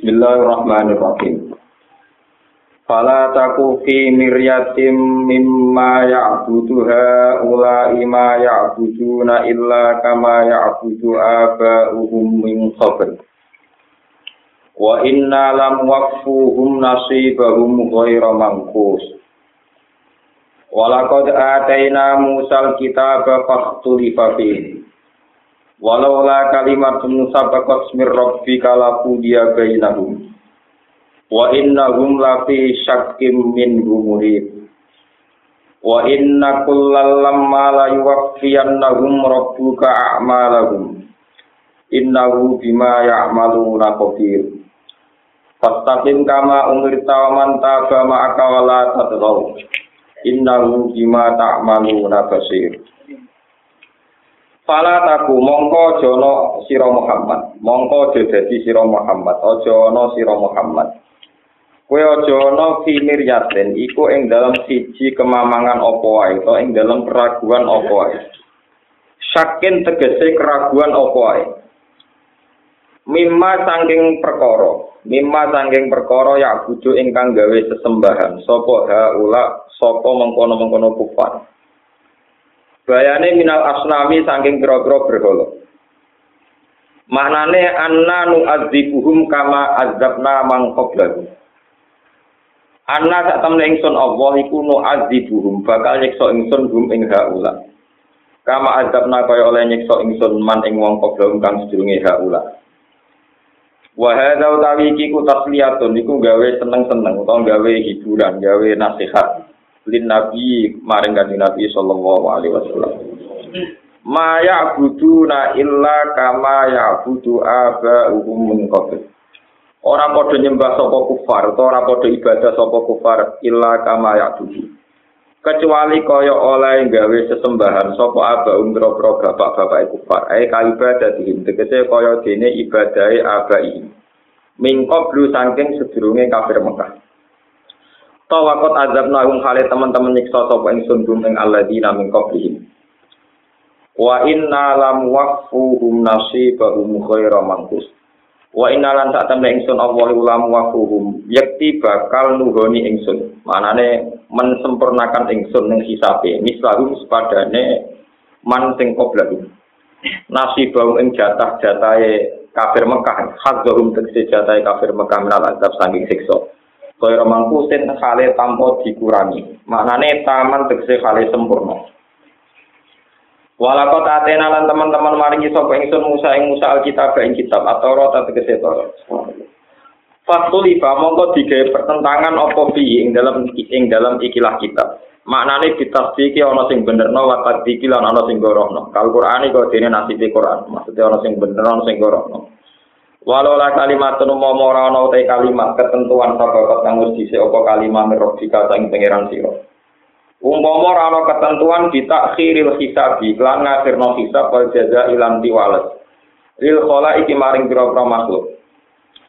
Bismillahirrahmanirrahim. Fala taku fi miryatim mimma ya'buduha ulai ma ya'buduna illa kama ya'budu aba'uhum min qabl. Wa inna lam waqfuhum nasibahum ghaira manqus. Walaqad ataina Musal kitaba fakhtulifa fihi. Walau la kalimatun sabaqat mir rabbika la qudiya bainahum. Wa innahum la fi syakkim min murib. Wa inna kullal lamma la yuwaffiyannahum rabbuka a'malahum. Innahu bima ya'maluna qadir. Fastaqim kama umirta wa man taba ma'aka wa la tadghaw. Innahu bima ta'maluna basir. Fala taku mongko jono sira Muhammad, mongko dadi sira Muhammad, aja ana sira Muhammad. Kowe aja ana fi miryatin iku ing dalam siji kemamangan apa wae, to ing dalam keraguan apa wae. Sakin tegese keraguan apa wae. Mimma sangking perkara, mimma sangking perkara ya ingkang gawe sesembahan, sapa haula, sapa mengkono-mengkono kufar. Bayane minal asnami saking pira-pira berhala. Maknane anna nu'adzibuhum kama azabna mang qablahu. Anna sak temne ingsun Allah iku nu'adzibuhum bakal nyiksa ingsun hum ing haula. Kama azabna kaya oleh nyiksa ingsun man ing wong qablahu kang sedurunge haula. Wa hadza utawi iki ku tasliyatun iku gawe seneng-seneng utawa gawe hiburan, gawe nasihat. Lin nabi maring kanjeng nabi sallallahu alaihi wasallam. Ma ya'buduna illa kama ya'budu aba'uhum min qabl. Ora padha nyembah sapa kufar utawa ora padha ibadah sapa kufar illa kama ya'budu. Kecuali kaya oleh gawe sesembahan sapa aba'um boro bapak-bapak kufar. Ae kaibadah dihim tegese kaya dene ibadahe abai min qablu saking sedurunge kafir Mekah Tawakot azab nahum kali teman-teman nyiksa sapa ingsun gum ing alladzina min qablihim. Wa inna lam waqfuhum nasibahum khaira manqus. Wa inna lan sak temne ingsun Allah lam waqfuhum yakti bakal nuhoni ingsun. Manane mensempurnakan ingsun ning hisabe. Mislahum sepadane man sing qoblahu. Nasibahum ing jatah-jatahe kafir Mekah, hadzahum tegese jatahe kafir Mekah minal azab saking siksa. Kaya mangkusin hale tanpa dikurangi. Maknane taman tegese hale sempurna. Walakot atena lan teman-teman maringi sapa ingsun Musa ing Musa Alkitab ing kitab atau rota tegese Taurat. Fatulifa mongko digawe pertentangan apa fi ing dalam ing dalam ikilah kitab. Maknane ditasdiki ana sing benerno wa tadiki lan ana sing gorohno. Kal Qur'ani kok dene nasibe Qur'an. Maksudnya ana sing bener ana sing gorohno. Walau la kalimat tunu mau ora ana utai kalimat ketentuan sababat kang wis dhisik apa kalimat mirrofika sang pangeran sira. Umpama ora ana ketentuan ditakhiril hisabi lan ngakhirno hisab wal jaza ilan diwales. Lil khala iki maring pira-pira makhluk.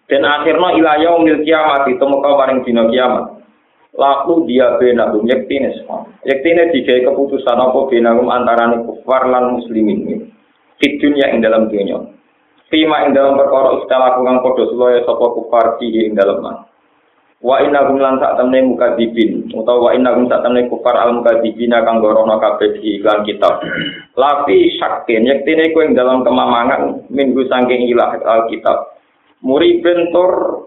Dan akhirno ila yaumil kiamat itu muka maring dina kiamat. Laku dia benagum yektine semua. Yektine digawe keputusan apa benagum antarane kufar lan muslimin. Di dunia ing dalam dunia. Fima ing dalam perkara istilah kang padha sulaya sapa kufar fihi ing dalam man. Wa inna hum lan sak temne mukadzibin utawa wa inna hum sak temne kufar al mukadzibina kang gorono kabeh di iklan kitab. Lapi syakin yektine ku ing dalam kemamangan minggu saking ilah al kitab. Muri bentor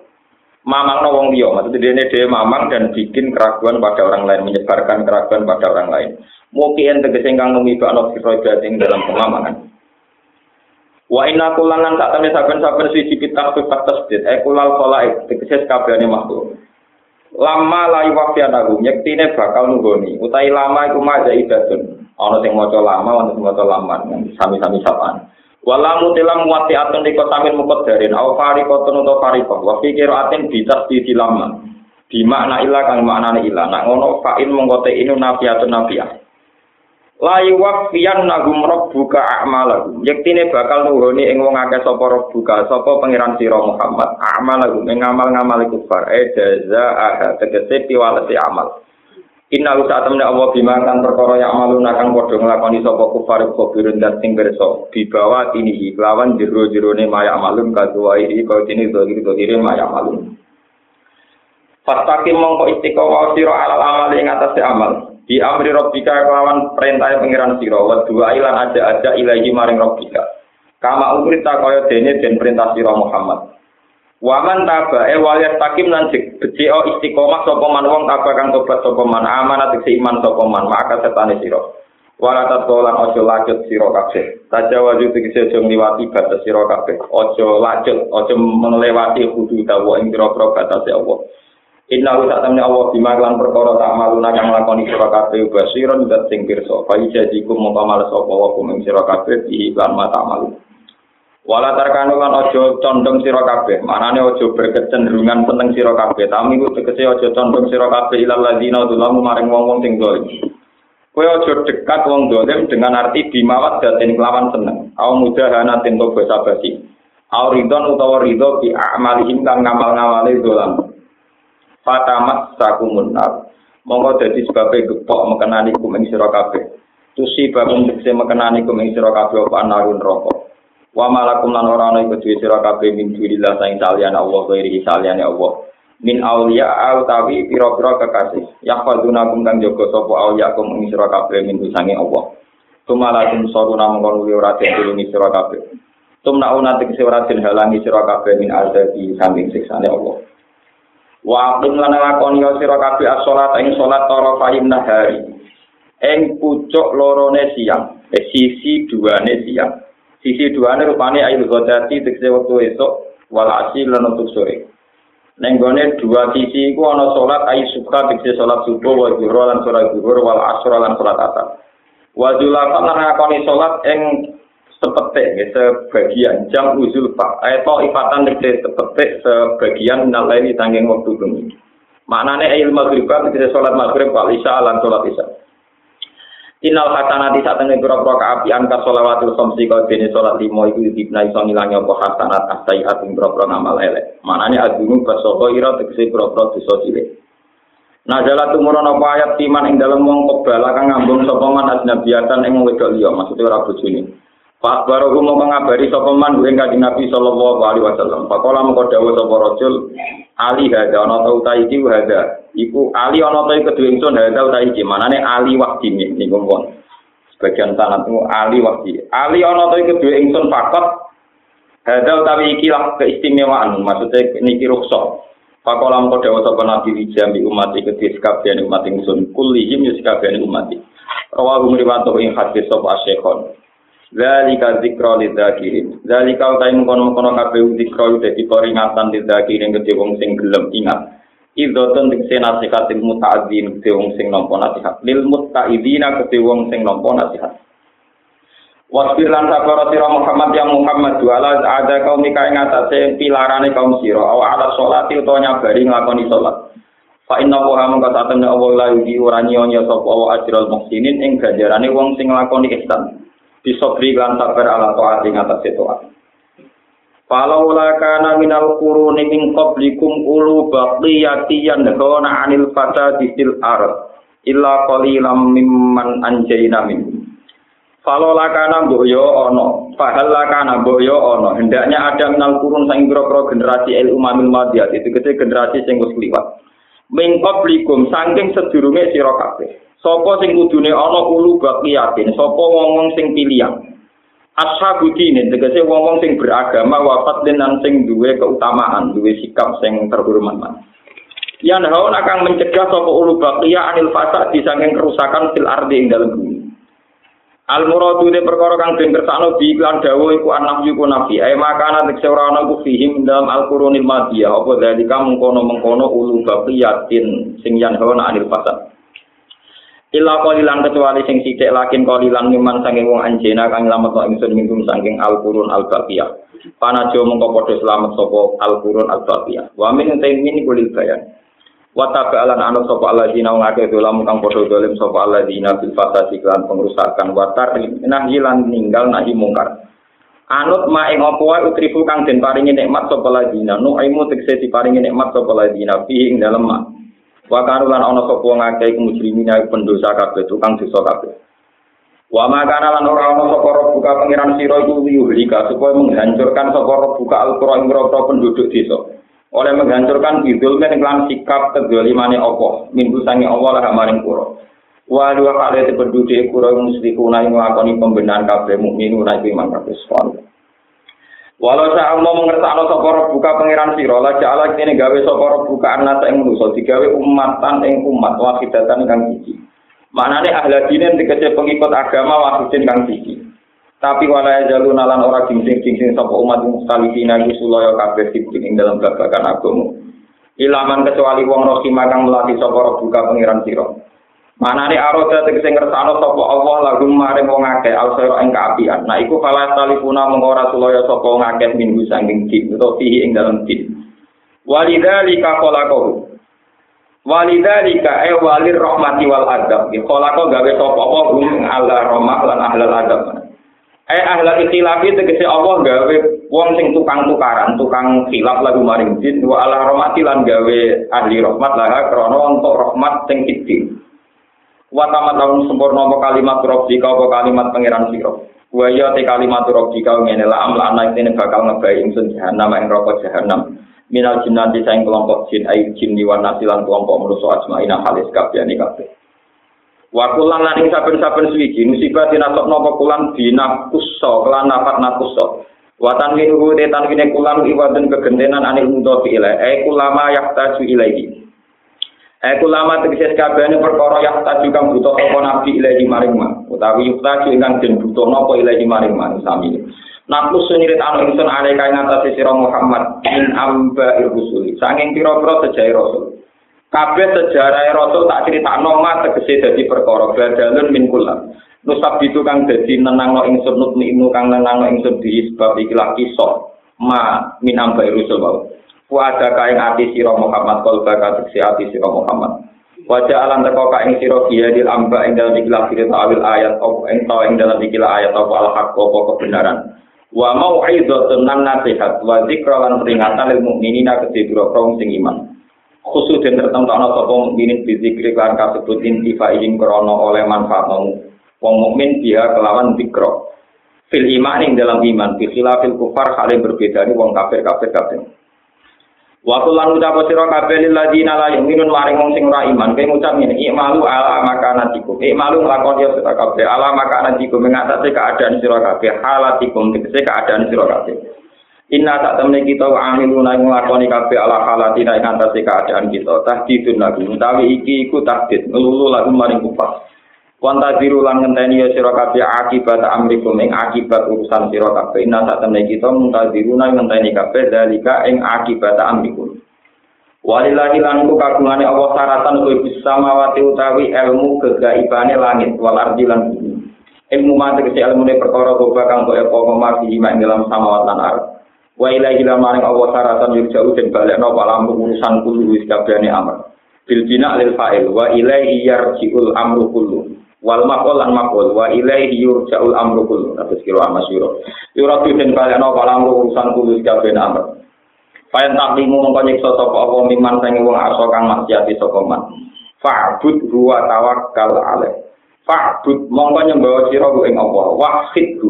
mamang wong liya, maksudnya dia dia mamang dan bikin keraguan pada orang lain, menyebarkan keraguan pada orang lain. Mungkin tegese kang numibakno sira ing dalam kemamangan. Wa inna kullanan sak temne saben-saben siji kitab sifat tasdid e kulal khalaik tegese kabehane makhluk. Lama layu wafianahu nyektine bakal nunggoni utai lama iku maja idatun ana sing maca lama ana sing maca lama sami-sami sapaan. Wala mutilam muwati atun liko samin mukot darin au farikotun utawa farikoh wa fikir atin bitas di lama. Di makna ilah kang maknane ilah nak ngono fa'in mengkote inu nafiatun nafiah. Layu wafian nagum buka a'malahum. Yektine bakal nuhoni ing wong akeh sapa buka sapa pangeran sira Muhammad. A'malahum ing ngamal-ngamal kufar. E jaza aha tegese piwalesi amal. Inna usa temne Allah bima kan perkara yang malu nakang padha nglakoni sapa kufar kafirun dan sing berso bibawa ini lawan jero-jerone maya malum kaduwai kau dene dohir dohire maya malum Fastaqim mongko istiqomah sira alal amal ing atas amal di amri robbika kelawan perintah pengiran sira wa dua ilan aja aja ilahi maring robbika kama umrita kaya dene den perintah sira Muhammad Waman taba e waliyat takim lan beci istiqomah sapa man wong taba kang tobat sapa man amanat sing iman sapa man maka setane sira. Wala tatolan ojo lanjut sira kabeh. Tajawaju tegese aja ngliwati batas sira kabeh. Ojo lanjut, ojo melewati kudu dawa ing pira-pira batas Allah. Inna wa ta'ala Allah bima lan perkara tak maluna kang lakoni sira kabeh basiron dat sing pirsa. Fa ijazikum mongko males sapa wa kum sira kabeh iki lan mata malu. Wala tarkanu lan ojo condong sira kabeh. Manane ojo berkecenderungan seneng sira kabeh. Tapi ku tegese ojo condong sira kabeh ilal ladina dulamu maring wong-wong sing dolim. Kowe ojo dekat wong dolim dengan arti bimawat datin kelawan seneng. Au mudahana tinto basa basi. Au ridon utawa ridho bi amalihim kang ngamal-ngamale dolam. Fatamat sakumun nar. Monggo dadi sebabe gepok mekenani kumeng sira kabeh. Tusi babung tekse mekenani kumeng sira kabeh apa narun rokok. Wa malakum lan ora ana iku duwe sira kabeh min dunillah saing saliyane Allah ghairi saliyane Allah. Min auliya au tawi pira-pira kekasih. Kum kang jaga sapa auliya kum ing sira kabeh min sange Allah. Tumalakum saruna mongkon wi ora den tulungi sira kabeh. Tumna una tegese ora den sira kabeh min azabi samping siksane Allah. Wa aqim lan lakoni sira kabeh as-salat ing salat tara fahim nahari. Ing pucuk lorone siang, eh, sisi duane siang. Sisi dua ini rupanya ayu godati tegese waktu esok wal asil lan untuk sore. Nenggone dua sisi iku ana salat ayu suka tegese salat subuh wa zuhur lan salat zuhur wal asr lan salat asar. Wa zulafat lan ngakoni salat ing sepetik ya, sebagian jam uzul pak ayat ifatan tegese sepetik sebagian nalai tanggung waktu bengi. Maknane ayil maghrib tegese salat maghrib wal isya lan salat isya. Inal hasanati saat temen pura-pura keapian ka sholawatul khamsi kau jenis sholat limo itu dibna iso ngilangi apa hasanat astayiat ing pura-pura ngamal elek. Manane agunung basoko ira tegesi pura-pura dosa cilik. Jalan tumurun apa ayat timan ing dalam wong kebala kang ngambung sapa man ajnabiatan ing wedok liya maksudnya ora bojone. Pak Baroku mau mengabari sopeman yang kaji Nabi Sallallahu Alaihi Wasallam. Pak Kola mau kodawa sopa rojul. Ali hada, ono tau iki hada. Iku Ali ono tau ikut ingsun sun hada taiki. Mana nih Ali wakti nih, nih kumpul. Sebagian sana Ali wakti. Ali ono tau ikut ingsun sun pakot. Hada utawi iki lah keistimewaan. Maksudnya niki kiruksok. Pak Kola mau kodawa sopa Nabi Wijami umat iki di sekabian umat ingsun sun. Kulihim di umat. Rawa gumri wanto ing hadis sopa asyekon. Zalika zikra lidzakirin. Zalika utai mengkono-mengkono kabeh zikra dadi peringatan lidzakirin kedhe wong sing gelem ingat. Idzotun dikse nasihat il muta'adzin kedhe wong sing nampa nasihat. Lil muta'idina kedhe wong sing nampa nasihat. Wasbir lan sabar sira Muhammad yang Muhammad wala ada kaum ika ing atase pilarane kaum sira aw ala sholati utawa nyabari nglakoni salat. Fa inna wa mongko satemene Allah la yudi ora nyonya sapa wa ajral muhsinin ing ganjarane wong sing nglakoni ihsan. Bisobri lan sabar ala taat ing atas taat. Falau kana minal quruni min qablikum ulu baqiyati yanhauna 'anil fasadi fil ard illa qalilam mimman anjayna min. Falau lakana mbok yo ana, fahal lakana mbok yo ana, hendaknya ada minal kurun sang pira generasi el umamil madiyat itu kete generasi sing wis liwat. Min qablikum saking sedurunge sira kabeh. Sopo sing kudune ana ulu baqiyatin, sapa wong-wong sing pilihan. Ashabu dinin, tegese wong-wong sing beragama wafat dan sing duwe keutamaan, duwe sikap sing terhormat. Yang haun akan mencegah sapa ulu baqiya anil fasad di saking kerusakan fil ardi ing dalem bumi. Al muradu de perkara kang den kersakno bi iklan dawuh iku anak yuku nabi. Ai makana tekse ora ana ku fihim dalam al qurunil madiyah apa dalika mengkono-mengkono ulu baqiyatin sing yan haun anil fasad. Ila kolilan kecuali sing sithik lakin kolilan miman sange wong anjena kang lamet kok ingsun minggum saking al-qurun al-baqiyah. Panajo mengko padha slamet sapa al-qurun al-baqiyah. Wa min taimin kulil bayan. Wa tabalan anu sapa alladzina ngake dolam kang padha dolim sapa alladzina bil fasadi lan pengrusakan wa tarnah lan ninggal nahi mungkar. Anut ma ing apa wae utrifu kang den paringi nikmat sapa alladzina. Nu aimu tekse diparingi nikmat sapa alladzina fi ing dalem mak. Wa kanu lan ana sapa wong akeh mujrimin ya pendosa kabeh tukang dosa kabeh. Wa makana lan ora ana sapa buka pangeran sira iku yuhlika supaya menghancurkan sapa buka al-qura penduduk desa. Oleh menghancurkan bidul men lan sikap kedolimane Allah, minggu sange Allah lah maring kura. Wa dua kali penduduk kura musyrikuna ing nglakoni pembenahan kabeh mukmin ora iman kabeh Walau saya mau mengertakno sapa buka pangeran sira, la ja'ala kene gawe sapa buka anak ing manusa digawe umatan ing umat wahidatan kang siji. Maknane ahli dinen dikece pengikut agama wahidin kang siji. Tapi wala jalu nalan ora gingsing-gingsing sapa umat sekali dina iku sulaya kabeh ing dalam babagan agama. Ilaman kecuali wong rohima kang melatih sapa buka pangeran sira. Manane aroda tegese ngersano sapa Allah lagu maring wong akeh alsira ing kaapian. Nah iku fala talifuna mengko ora sulaya sapa wong akeh minggu saking din utawa fihi ing dalem din. Walidzalika khalaqahu. Walidzalika e walir rahmati wal adab. Khalaqa gawe sapa apa hum ala rahmah lan ahlal adab. Eh ahla ikhtilafi tegese Allah gawe wong sing tukang tukaran, tukang khilaf lagu maring din wa ala rahmati lan gawe ahli rahmat lah krana untuk rahmat sing kidin. Wa tamat lamun sempurna apa kalimat rabbika apa kalimat pangeran sira wa ya te kalimat rabbika ngene la amla ana ini bakal ngebai ingsun jahanam ing neraka jahanam minal jinnati saing kelompok jin ai jin diwan nasilan kelompok manusa ajmaina halis kabehane kabeh wa kulan lan ing saben-saben suwiji musibah dinasok napa kulan dinakusso kelan nafat nakusso Watan minuhu de tanwine kulan iwadun kegentenan anil mudhofi ilai. Eh kulama yaktaju ilaihi. Aku lama tegese kabehane perkara yang tak juga butuh apa nabi ilahi maring ma. Utawi yukta ingkang den butuh napa ilahi maring ma sami. Naku sunirit anu ingsun ale kae ngatasi sira Muhammad in amba irusuli. Sanging pira-pira sejarah rasul. Kabeh sejarah rasul tak critakno ma tegese dadi perkara badalun min kula. Nusab itu kang dadi nenangno ingsun nutmi kang nenangno ingsun di sebab ikilah kisah ma min amba irusul wa ada kaing ati Muhammad kal baka sisi ati sira Muhammad. Wajah alam teko kaing sira dia di amba ing dalam ikilah firit awil ayat op ing tau ing dalam ikilah ayat apa al haq apa kebenaran. Wa mau aidzatun nan nasihat wa zikra lan peringatan lil mukminina kedhe boro sing iman. Khusus dan tertentu ana sapa mukminin di zikri kan kasebut intifa ing krana oleh manfaat mau. Wong mukmin dia kelawan zikra. Fil iman ing dalam iman bi kufar hale berbeda ni wong kafir kafir kafir Waktu lan ucap sira kabeh lil ladina la yu'minun maring wong sing ora iman, kowe ngucap ngene, "Ikmalu ala makanatikum." Ikmalu nglakoni ya sira kabeh ala makanatikum mengatasi keadaan sira kabeh, halatikum tegese keadaan sira kabeh. Inna tak temne kita amiluna nglakoni kabeh ala halatina ing atase keadaan kita. Tahdidun lagu utawi iki iku tahdid, ngelulu lagu maring kufar. Wanta diru lan ngenteni ya sira kabeh akibat amrikum ing akibat urusan sira kabeh. Inna sak temne kita muntadiruna ngenteni kabeh dalika ing akibat amrikum. Walillahi lan ku kagungane Allah saratan kuwi bisa mawati utawi ilmu kegaibane langit wal ardi lan bumi. Ilmu mate kese ilmune perkara goba kang kok apa mati ing dalam samawat lan ardh. Wa ilahi lan maring Allah saratan yurja'u den balekno palam urusan kulo wis kabehane amr. Bil bina lil fa'il wa ilaihi yarji'ul amru kullu. Wal maqol lan maqol wa ilaihi yurja'ul amru kullu. Atus kira amasyura yuratu den baleno kalam urusan kulo kabeh amr Payan taklimu mongko nyiksa sapa apa miman sing wong aso kang maksiati sapa man. Fa'bud huwa tawakkal alaih. Fa'bud mongko nyembah sira ku ing Allah. Wahid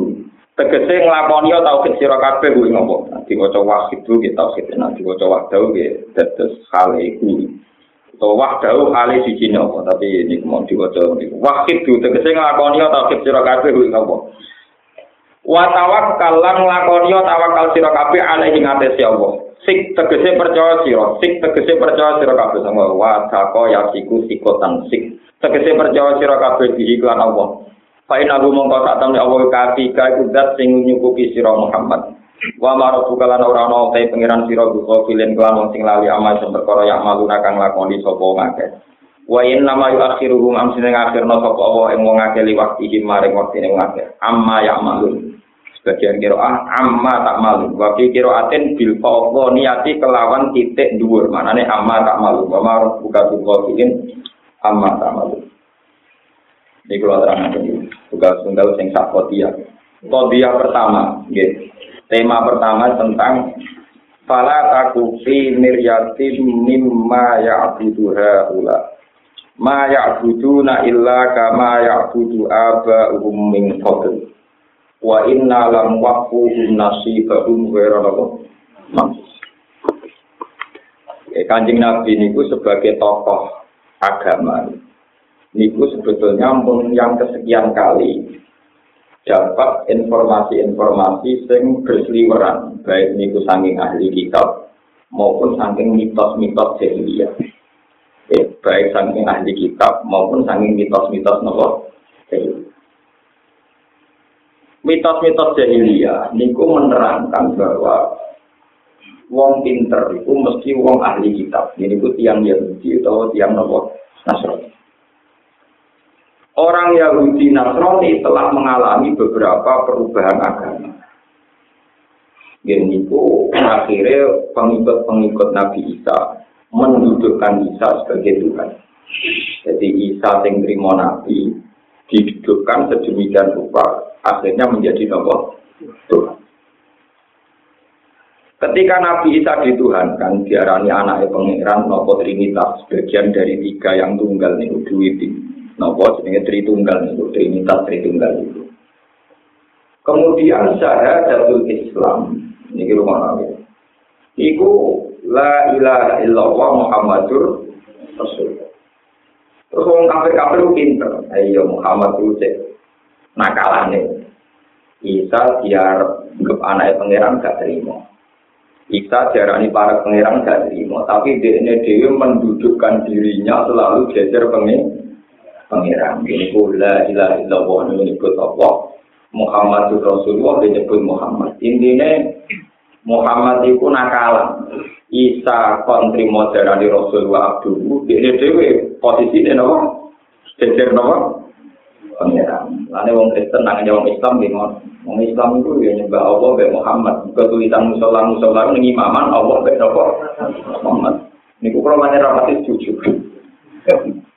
tegese nglakoni tauhid sira kabeh ku ing Allah. Diwaca wahid ku kita tauhid nek diwaca wahdahu ge tetes hal iku utawa wahdahu ali siji napa tapi ini mau diwaca niku wahid du tegese nglakoni tauhid sira kabeh kuwi napa wa tawakkal lan nglakoni tawakal sira kabeh alaihi ngatesi Allah. Sik tegese percaya sira sik tegese percaya sira kabeh sama wa tako ya siku sikotan sik tegese percaya sira kabeh di iklan Allah. Fa inna mongko sak temne Allah kafika iku zat sing nyukupi sira Muhammad Wa maro bukalan ora ana te pangeran sira buka filen kelan wong sing lali amal sing perkara yang malu kang lakoni sapa ngake. Wa in nama yu akhiruhum am sing akhirna sapa Allah ing wong akeh liwakti maring waktine wong akeh. Amma ya malu. Sebagian kira ah amma tak malu. Wa fi kira aten bil fawqa niati kelawan titik dhuwur. Manane amma tak malu. Wa maro buka buka filen amma tak malu. Ini kalau terang tugas tunggal sing sakotia. Kodia pertama, gitu. Tema pertama tentang Fala taku fi miryatin mimma ya'budu haula. Ma ya'buduna illa kama ya'budu aba'uhum min qabl. Wa inna lam waqfuhum nasibahum ghairu lahum. Eh, Kanjeng Nabi niku sebagai tokoh agama niku sebetulnya yang kesekian kali dapat informasi-informasi sing berseliweran baik niku saking ahli kitab maupun saking mitos-mitos jahiliyah eh, baik saking ahli kitab maupun saking mitos-mitos nopo mitos-mitos jahiliyah niku menerangkan bahwa wong pinter itu mesti wong ahli kitab. Ini ku tiang Yahudi atau tiang nopo Nasrani Orang Yahudi Nasrani telah mengalami beberapa perubahan agama. Ini itu akhirnya pengikut-pengikut Nabi Isa mendudukkan Isa sebagai Tuhan. Jadi Isa yang terima Nabi didudukkan sedemikian rupa akhirnya menjadi nomor Tuhan. Ketika Nabi Isa dituhankan, diarani anaknya pengiran nopo Trinitas, bagian dari tiga yang tunggal nih, duit Nopo jenenge Tritunggal itu, Trinitas Tritunggal itu. Kemudian jatuh Islam, ini rumah nabi. Iku la ilaha illallah Muhammadur Rasul. Terus orang kafir-kafir itu pinter. Ayo Muhammad itu cek nakalane. Isa biar nggak anak pangeran gak terima. Isa jarani para pangeran gak terima, tapi dia dewi mendudukkan dirinya selalu geser pengen pangeran. Ini la ilaha illallah menyebut Allah. Muhammad Rasulullah menyebut Muhammad. Intinya Muhammad itu nakalan. Isa kontri modern di Rasulullah Abdul. Ini dewe posisi ini apa? Jejer apa? Pangeran. Lalu wong Kristen nang wong Islam bingung. Wong Islam itu ya nyembah Allah be Muhammad. Ketulisan musola musola ini imaman Allah be Muhammad. Niku kalau mana rapati jujur.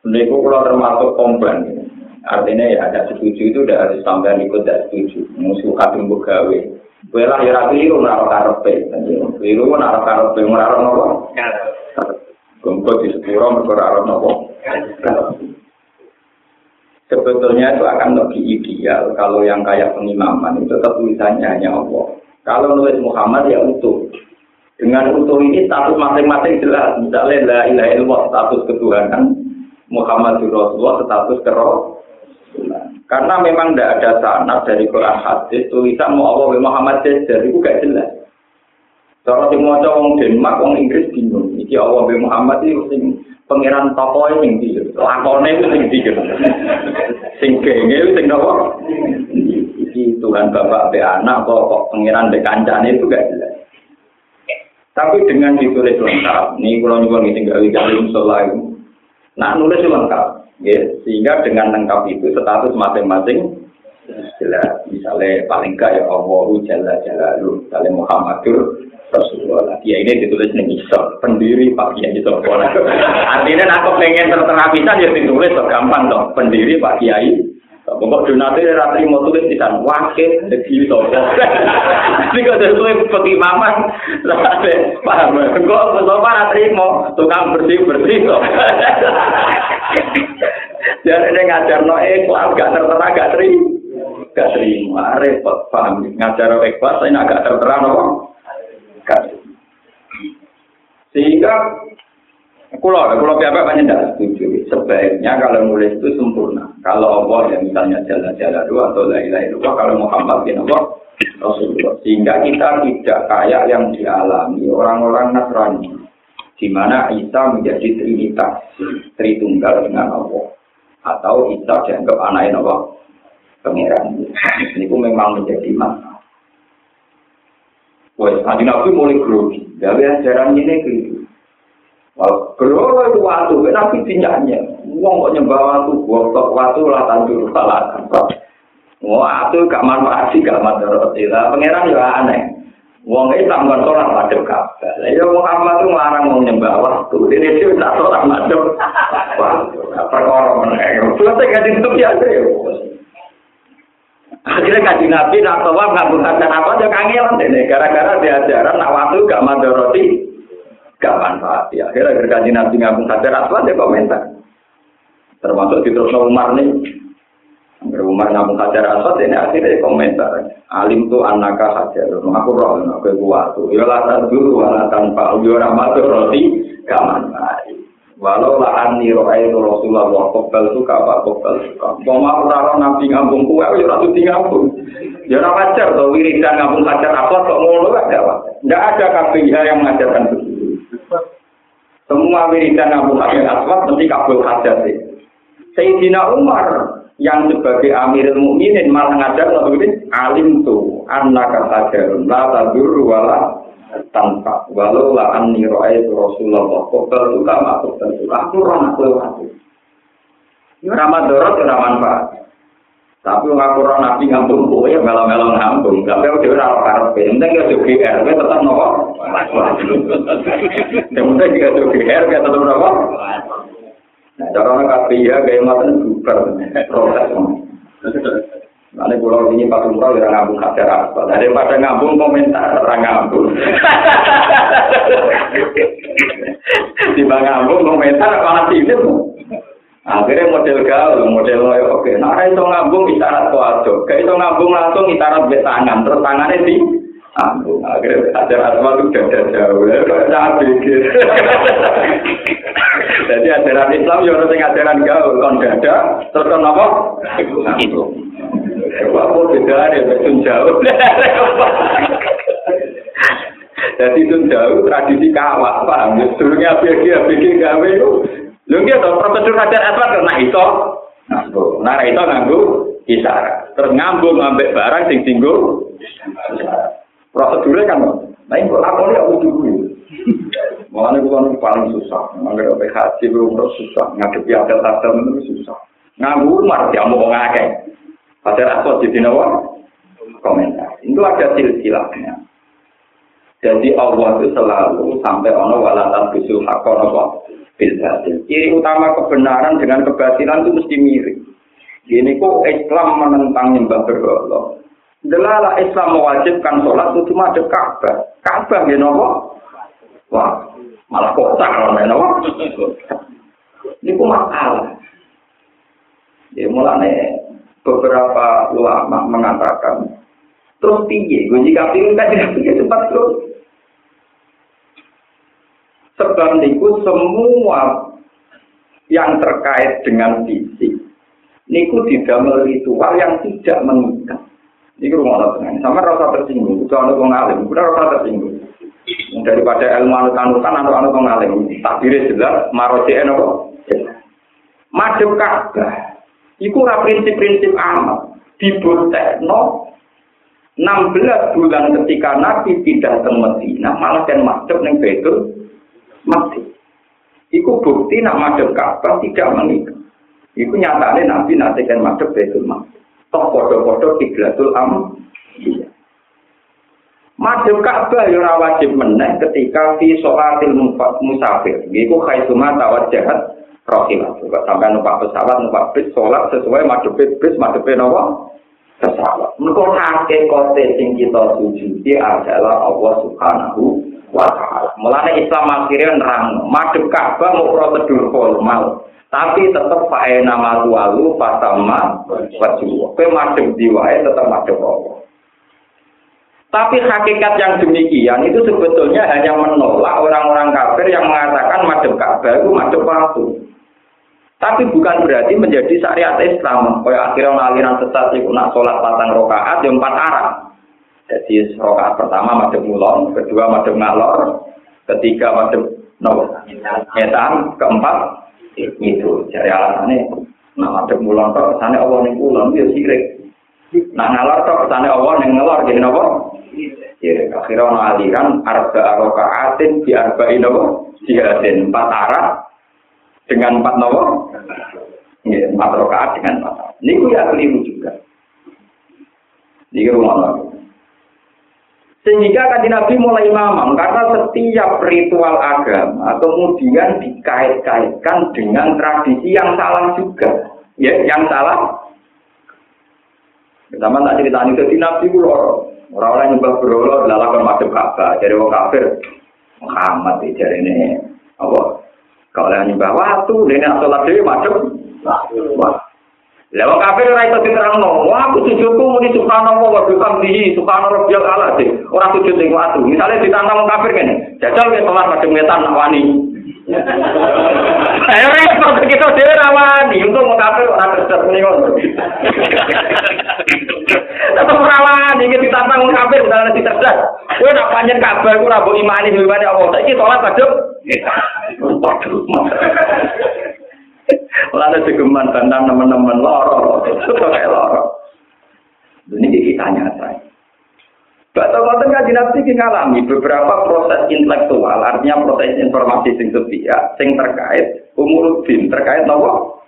Niku kalau termasuk komplain. Artinya ya ada setuju itu udah harus sampai ikut tidak setuju. Musuh kadung gawe. Belah ya rapi itu naruh karepe. Biru naruh karepe naruh nopo. Kumpul di sepuro naruh nopo. Sebetulnya itu akan lebih ideal kalau yang kayak pengimaman itu tetap tulisannya hanya Allah. Kalau nulis Muhammad ya utuh. Dengan utuh ini status masing-masing jelas. Misalnya la ilaha illallah status ketuhanan, Muhammad Rasulullah status kero. Karena memang tidak ada sanad dari Quran hadis tulisan mau Allah Muhammad Jajar itu gak jelas. Kalau sing maca wong Denmark, wong Inggris bingung. Iki Allah Muhammad itu sing pangeran toko sing ndi? Lakone itu sing ndi? Sing genge sing napa? Iki Tuhan Bapak be anak kok kok pangeran be kancane itu gak jelas. Tapi dengan ditulis lengkap, nih kalau nyuwun tinggal di dalam musola Nah, nulis lengkap, ya. sehingga dengan lengkap itu status masing-masing jelas. Misalnya paling enggak ya Allah Jalla Jalalu, misalnya Muhammadur Rasulullah. Ya ini ditulis nih isor, pendiri Pak Kiai. Artinya aku pengen tertera bisa ya ditulis gampang dong, pendiri Pak Kiai Pokok donate ora trimo tulis disan wakil iki to. Iki kok sesuai peti maman. Lah paham. Kok kok ora trimo tukang bersih-bersih to. Jadi ini ngajar no ikhlas, gak tertera, gak terima. Gak terima, repot, paham. Ngajar ikhlas, ini agak tertera, no? Sehingga Kulo, kulo pihak banyak tidak setuju. Sebaiknya kalau nulis itu sempurna. Kalau Allah ya misalnya jalan-jalan dua atau lain-lain dua, kalau Muhammad bin Allah Rasulullah. Sehingga kita tidak kayak yang dialami orang-orang Nasrani. Di mana Isa menjadi trinitas, tritunggal dengan Allah. Atau Isa dianggap anaknya Allah. Pengiran. Ini pun memang menjadi masalah. Wah, Nabi mulai grogi. Dari ajaran ini. Kalau itu waktu, tapi tinyanya. Wong kok nyembah waktu, waktu waktu lah tanjur salah. Wah, itu gak manfaat sih, gak manfaat. Lah, pangeran juga aneh. Wong itu bukan sholat madem kabel. Ya Muhammad itu ngelarang mau nyembah waktu. Dia tak sholat madem. Wah, perkara menengah. Selesai gak ditutup ya. Akhirnya kaji Nabi nak tawaf ngambung hajar apa aja kangelan deh. Gara-gara diajaran nak waktu gak madoroti, gak manfaat. Ya, akhirnya kaji Nabi ngambung hajar apa aja komentar. Termasuk di terus Umar nih. Umar ngambung hajar aswad ini akhirnya komentar. Alim tuh anaka hajar. Aku roh, aku kuat. Ya lah dulu, wala tanpa. Ya ramadhan roti, gak manfaat. Walau lah ani roai itu Rasulullah kopel suka apa kopel suka. Mau mau raro nabi ngambung kue, ya ratu ngambung. Ya wajar tuh wiridan ngambung hajar apa kok ngono gak ada Enggak ada KPIH yang mengajarkan begitu. Semua wiridan ngambung hajar aswad mesti kabul hajar sih. Sayyidina Umar yang sebagai Amirul Mukminin malah ngajar lalu ini alim tuh anak hajarun la tadur wala tanpa walau lah anni itu Rasulullah kokal itu gak masuk tentu aku orang aku aku ini ramah dorot Tapi nggak kurang nabi ngambung kue, ya melon melon ngambung. Tapi udah udah apa harus pin? Mending gak cuci air, gak tetap nopo. Mending gak cuci air, gak tetap nopo. Caranya kafir ya, gaya macam super protes. Nanti pulau ini pas umroh udah ngambung kafir rapat. Dari pada ngambung komentar, orang ngambung. Tiba ngambung komentar, apa sih? Akhirnya model gaul, model oke. Nah, itu ngambung isyarat kuado. Kayak itu ngambung langsung isyarat be tangan, terus tangannya di ngambung. Akhirnya hajar asma itu udah jauh. Jangan pikir. Jadi ajaran Islam ya harus ajaran gaul, kon dada, terus kon apa? Ngambung. Apa beda ya, betul jauh. Jadi itu jauh tradisi kawah, paham? Dulunya ABG, ABG gawe itu. Dia tau prosedur hajar aswad karena itu. Nah, itu nganggu isyarat. Terus ngambung barang sing singgung. Prosedurnya kan, nah ini kok lakonnya aku dulu. Makanya gue paling susah. Makanya gue haji, gue susah. Ngadepi adel-adel itu susah. Nganggu umar, dia mau ngakek. Padahal asal di nawa komentar. Itu ada silsilahnya. Jadi Allah itu selalu sampai ono walatan bisul hakon apa bilbatil. Ciri utama kebenaran dengan kebatilan itu mesti mirip. Ini kok Islam menentang nyembah berhala. Delala Islam mewajibkan sholat itu cuma ada Ka'bah. Ka'bah ya nopo? Wah, malah kota kalau nopo. Ini kok masalah. Ya mulane beberapa ulama mengatakan terus tinggi gue jika pilih kan tidak punya tempat terus sebab niku semua yang terkait dengan fisik niku tidak ritual yang tidak mengikat. Ini rumah tenang. Sama rasa tersinggung. Itu anu ngalim udah rasa tersinggung. Daripada ilmu anut-anutan anu anu ngalim takdirnya jelas maroji eno madep ka'bah Iku ora prinsip-prinsip amal. Dibutekno 16 bulan ketika Nabi pindah ke Medina, malah kan masuk ning Baitul mati. Iku bukti nak madhep Ka'bah tidak menikah. Iku nyatane Nabi nanti kan madhep Baitul mati. Toh podo-podo kiblatul am. Iya. Madhep Ka'bah ya ora wajib meneh ketika fi sholatil musafir. Iku khaituma tawajjahat rohilah. Juga sampai numpak pesawat, numpak bis, sholat sesuai madhep bis, madhep nopo pesawat. Mereka kote sing kita sujudi adalah Allah Subhanahu wa Islam akhirnya nerang, madhep Ka'bah mau prosedur formal. Tapi tetap pakai nama tualu, pasama, wajib. Kue madhep diwae tetap madhep Allah. Tapi hakikat yang demikian itu sebetulnya hanya menolak orang-orang kafir yang mengatakan madhep Ka'bah itu madhep waktu. Tapi bukan berarti menjadi syariat Islam. Kayak akhirnya aliran sesat itu nak sholat patang rokaat, yang empat arah. Jadi rokaat pertama madem mulon, kedua madem ngalor, ketiga madem no, ngetan, keempat itu. Jadi alasannya, nah madem mulon kok ke sana Allah ning ulon dia sirik. Nah ngalor kok ke sana Allah ning ngalor jadi nopo. Ya, akhirnya aliran arba rokaatin di arba'in nopo jihadin empat arah dengan empat nopo, ya, empat rokaat dengan empat. Ini ya keliru juga. Ini rumah nopo. Sehingga kan Nabi mulai mamam karena setiap ritual agama kemudian dikait-kaitkan dengan tradisi yang salah juga. Ya, yang salah. Sama tak cerita ini, jadi nabi ku loro. Orang-orang nyembah berhala adalah macam kafir. Jadi orang kafir, Muhammad itu jadi ini. Apa? Kalau yang nyembah waktu, ini sholat dewi macam. Wah. Lewat kafir ora iso diterangno. Wah, aku sujudku muni subhanallah wa bihamdihi subhanallah rabbil ala. Ora sujud ning watu. Misale ditantang kafir kene. Jajal ke sholat macam ngetan nak wani. Ayo repot kita dhewe ra wani. Untung mau kafir ora kerja muni ngono. Tetep ora wani iki ditantang wong kafir misalnya dicerdas. Kowe nak panjen kabar ku ora mbok imani imani Allah. Saiki sholat kadung. Waduh. Lalu segeman bantang teman-teman loro, kayak loro. Ini kita nyata. Baca ngoten kan nabi kita ngalami beberapa proses intelektual, artinya proses informasi sing sepia, sing terkait umur bin terkait nopo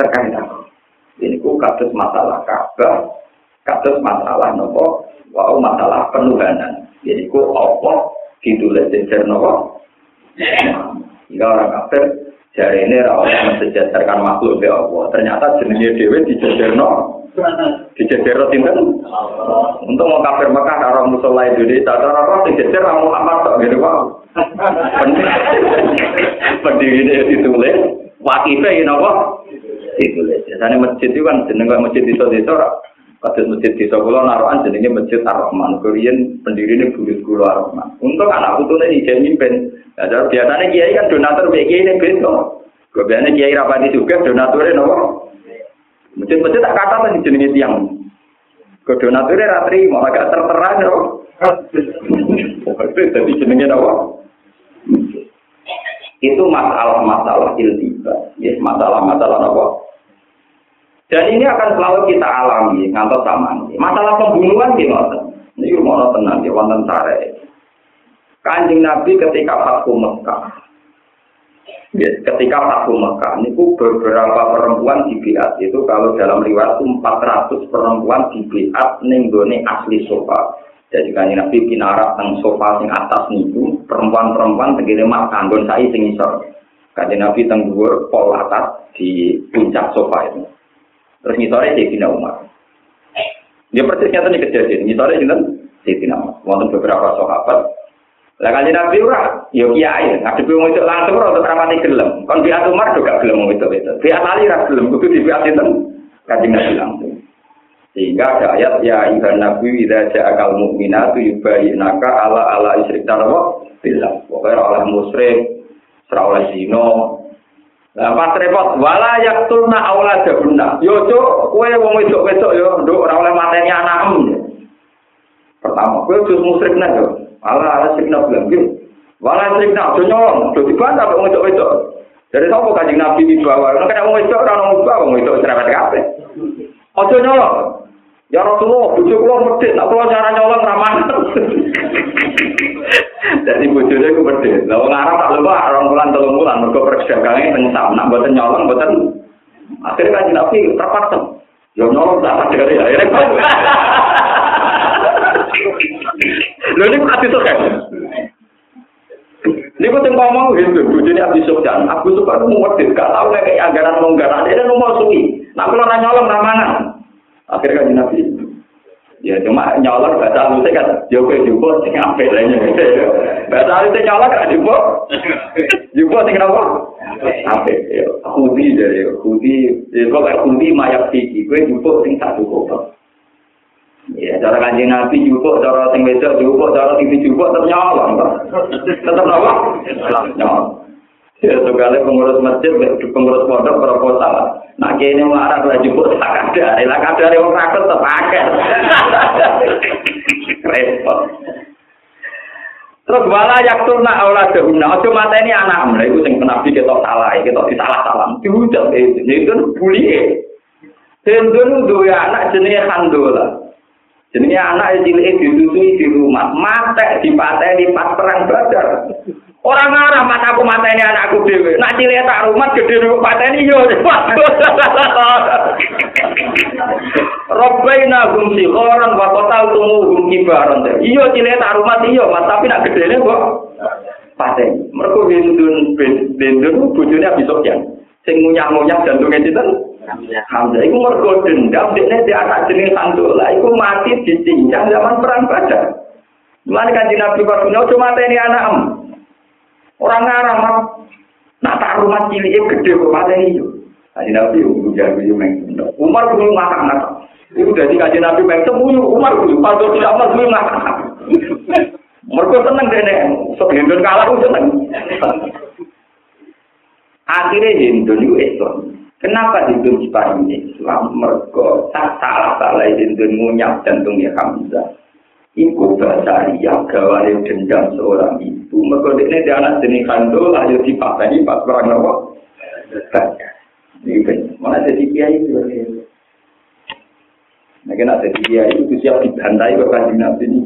terkait apa? Ini ku kasus masalah kabar, kasus masalah nopo, wow masalah penuhanan. Jadi ku opo ditulis jejer nopo. Jika orang kafir Jari ini rawat mensejajarkan makhluk be Allah. Ternyata jenisnya dewi dijajarno. Dijajarno tinten. Untuk mau kafir Mekah orang musola Indonesia, cara apa dijajar orang Muhammad tak gitu wow. Pendiri ini ditulis, wakifnya ini apa? Ditulis. Biasanya masjid itu kan jeneng masjid itu itu Kados masjid di Solo naruhan jenenge Masjid Ar-Rahman. Pendiri ini buyut kulo Ar-Rahman. Untuk anak putu ini jadi Ya, biasanya kiai kan donatur BG ini beto. Biasanya kiai rapati juga donaturnya nopo. Masjid-masjid tak kata tadi jenenge tiang. Ke donaturnya ratri mau agak tertera nopo. Jadi jenenge nopo. Itu masalah-masalah iltiba. Ya, masalah-masalah nopo. Dan ini akan selalu kita alami ngantos sama. Masalah pembunuhan gimana? Ini rumah tenang di wonten sare. Kanjeng Nabi ketika Fathu Mekah. Ya, ketika Fathu Mekah, ini beberapa perempuan di Biat itu kalau dalam riwayat itu 400 perempuan di Biat ninggone asli sofa. Jadi kanjeng Nabi kinarak teng sofa sing atas niku perempuan-perempuan tegene mak kanggon sai sing isor. Kanjeng Nabi teng dhuwur pol atas di puncak sofa itu. Terus ngisore Sayyidina Umar. Dia persisnya tadi kejadian. Ngisore sinten Sayyidina Umar. Wonten beberapa sahabat. Lah kan Nabi ora, yo kiai, ngadepi wong itu langsung ora untuk rapati gelem. Kon biat Umar juga gelem wong itu itu. Biat Ali ra gelem, kudu di biat sinten? Kanjeng Nabi langsung. Sehingga ada ayat ya ayuhan nabi idza ja'akal mu'minatu yubayyinaka ala ala isyrik tarwa billah. Pokoknya oleh musyrik, ora oleh zina, Lah pas repot wala yaktulna auladahunna. Yo cuk, kowe wong wedok-wedok yo nduk ora oleh mateni anakmu. Pertama, kowe wis musyrik nek. ala ala sing nabi lagi wala sing nabi nyolong. Do dibantah kok ngecok wedok dari sopo kanjeng nabi di bawah? Nek ada wong wedok ora nunggu wong wedok cerewet kabeh. Aja nyolong. Ya Rasulullah bojo kula medit, nek kula cara nyolong ora dadi bojone ku medit. lha wong arep tak lupa rong bulan telung bulan mergo perjagangane teng sak nek mboten nyolong mboten. Akhirnya kanjeng nabi terpaksa. Ya nyolong tak ada ya, ya Lho ini hati kan? Ini gue tengok ngomong gitu, bujuni Abi Sufyan. Abu Sufyan itu medhit, gak tau kayak anggaran longgaran. Dia nomor suwi. Nah kalau nyolong ramangan. Akhirnya kan Nabi Ya cuma nyolong bahasa halusnya kan Joko Joko sing apik lainnya. Bahasa halusnya nyolong kan Joko. Joko sing kenapa? Apik. Kudi dari Kudi. Ya kok Kudi mayak tinggi. Gue Joko sing satu kok. Ya, cara kanjeng Nabi Joko, cara sing wedok Joko, cara tinggi Joko tetap nyolong. Tetap apa? Nyolong. Ya, sekali pengurus masjid, pengurus pondok proposal. Nah, kini marah lah jemput tak ada. Lah ada yang rakut terpakai. Repot. Terus wala yaktur nak Allah dahuna. Ojo mata anak mereka itu yang nabi kita salah, kita disalah salah. Diucap itu, itu bully. Hendun dua anak jenis handola. Jenis anak cilik disusui di rumah, mate dipateni pas perang badar. Orang ngarah mat aku mateni anakku dhewe. Nak cilik tak rumah gede rumah pateni yo. Robbaina hum sikhoran wa qatal tumu hum kibaran. Iya cilik tak rumah iya, Mas, tapi nak gedene kok pateni. Mergo bindun bindun bojone Abi Sofyan. Sing ngunyah-ngunyah jantunge sinten? Alhamdulillah. Iku mergo dendam nek nek anak jeneng Sandola iku mati ditinggal zaman perang Badar. Mulane kan Nabi Muhammad oh, kuno cuma teni anak em. Orang ngarang nak tak rumah cilik eh, gede kok mateni yo. Kanji Nabi Umar jadi yang Umar dulu makan nata. Ibu dari kanji Nabi yang Umar dulu. Pada tidak Umar dulu makan. Mereka seneng deh nih. Sebelum kalah pun seneng. Akhirnya Hindun itu Islam. Kenapa Hindun diparingi Islam? Mergo tak salah-salah Hindun ngunyap jantungnya Hamzah. Iku bahasa Ria gawari dendam seorang ibu. Mergo ini dia anak jenis kandul, ayo dipakani pas perang apa? Ini kan, mana jadi kiai itu? Nah, kan ada kiai itu siap dibantai ke kanjeng Nabi ini.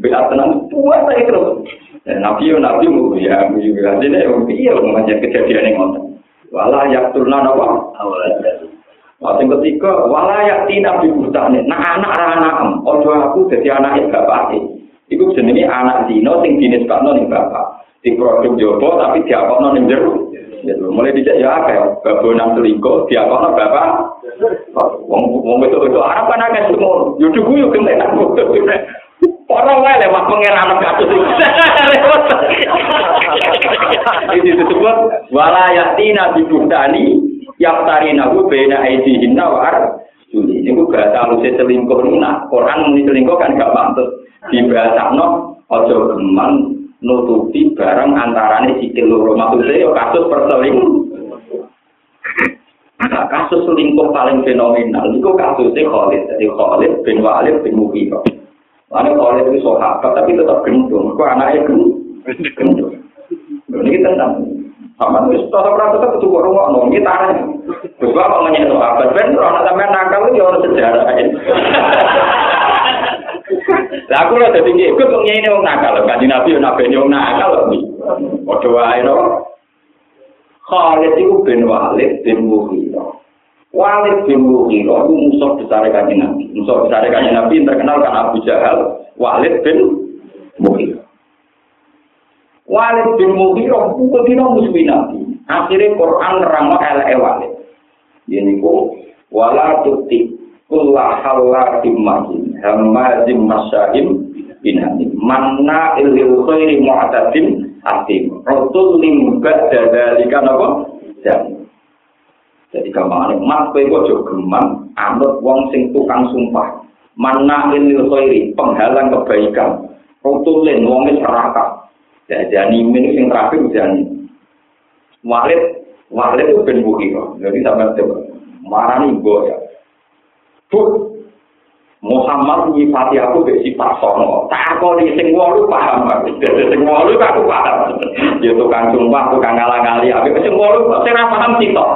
Bila tenang, puas saya terus. Nabi Nabi ya, juga ini, iya, mau kejadian yang ngotot. Wala yak turna napa Waktu ketika wala yak tina bibutane, nah anak anak em, ojo aku jadi anak bapak Iku jenenge anak dino sing dinisbakno ning bapak. Di produk jopo tapi diapokno ning jero. Gitu. Mulai dijak ya apa babu nang selingkuh diapokno bapak. Wong wong itu itu Arab kan akeh semua. Yo dugu yo kene aku. Orang wae lewat pengeran kasus itu. Ini disebut wala yatina bi buhtani yaftarinahu baina aidihinna wa arjuli. Ini ku bahasa alusnya selingkuh nah. Quran muni selingkuh kan gak pantes. Di bahasa no ojo geman nutupi barang antarane sikil loro. Yo kasus perselingkuh. Nah, kasus selingkuh paling fenomenal itu kasusnya Khalid. Jadi Khalid bin Walid bin Mughirah. Lalu kalau itu sahabat tapi tetap gendong. Kok anaknya gendong? Ini tenang. Bapak wis tata prasasa kudu kok rungokno, iki tarane. Coba kok ngene abad ah, ben ora ana sampean nakal ya ora sejarah. Lah aku ora dadi ikut kok ngene wong nakal, kanjeng Nabi yo nabeni wong nakal. Padha wae no. Khalid iku ben Walid bin Mughira. Walid bin Mughira iku musuh besar kanjeng Nabi. Musuh besar kanjeng Nabi terkenal kan Abu Jahal, Walid bin Mughira. Walid bin Mughirah itu dina musuhi Nabi. Akhirnya Quran nerangno eleke Walid. Ini ku wala tuti kullah halatim mahin hamazim masyahim binani manna ilil khairi atim rasul lim ba'da dalika napa jadi gampang mas kowe ojo geman anut wong sing tukang sumpah. Mana lil khairi, penghalang kebaikan. Rutulin wong wis. Jadi min sing terakhir jani. Walid, Walid itu ben bukiro. Jadi sampai coba marani ya. Bu, Muhammad nyifati aku be sifat sono. Kok di sing wolu paham aku. Dadi sing wolu aku paham. Ya tukang sumpah, tukang ngalang-ngali. Abi sing wolu kok ora paham sitok.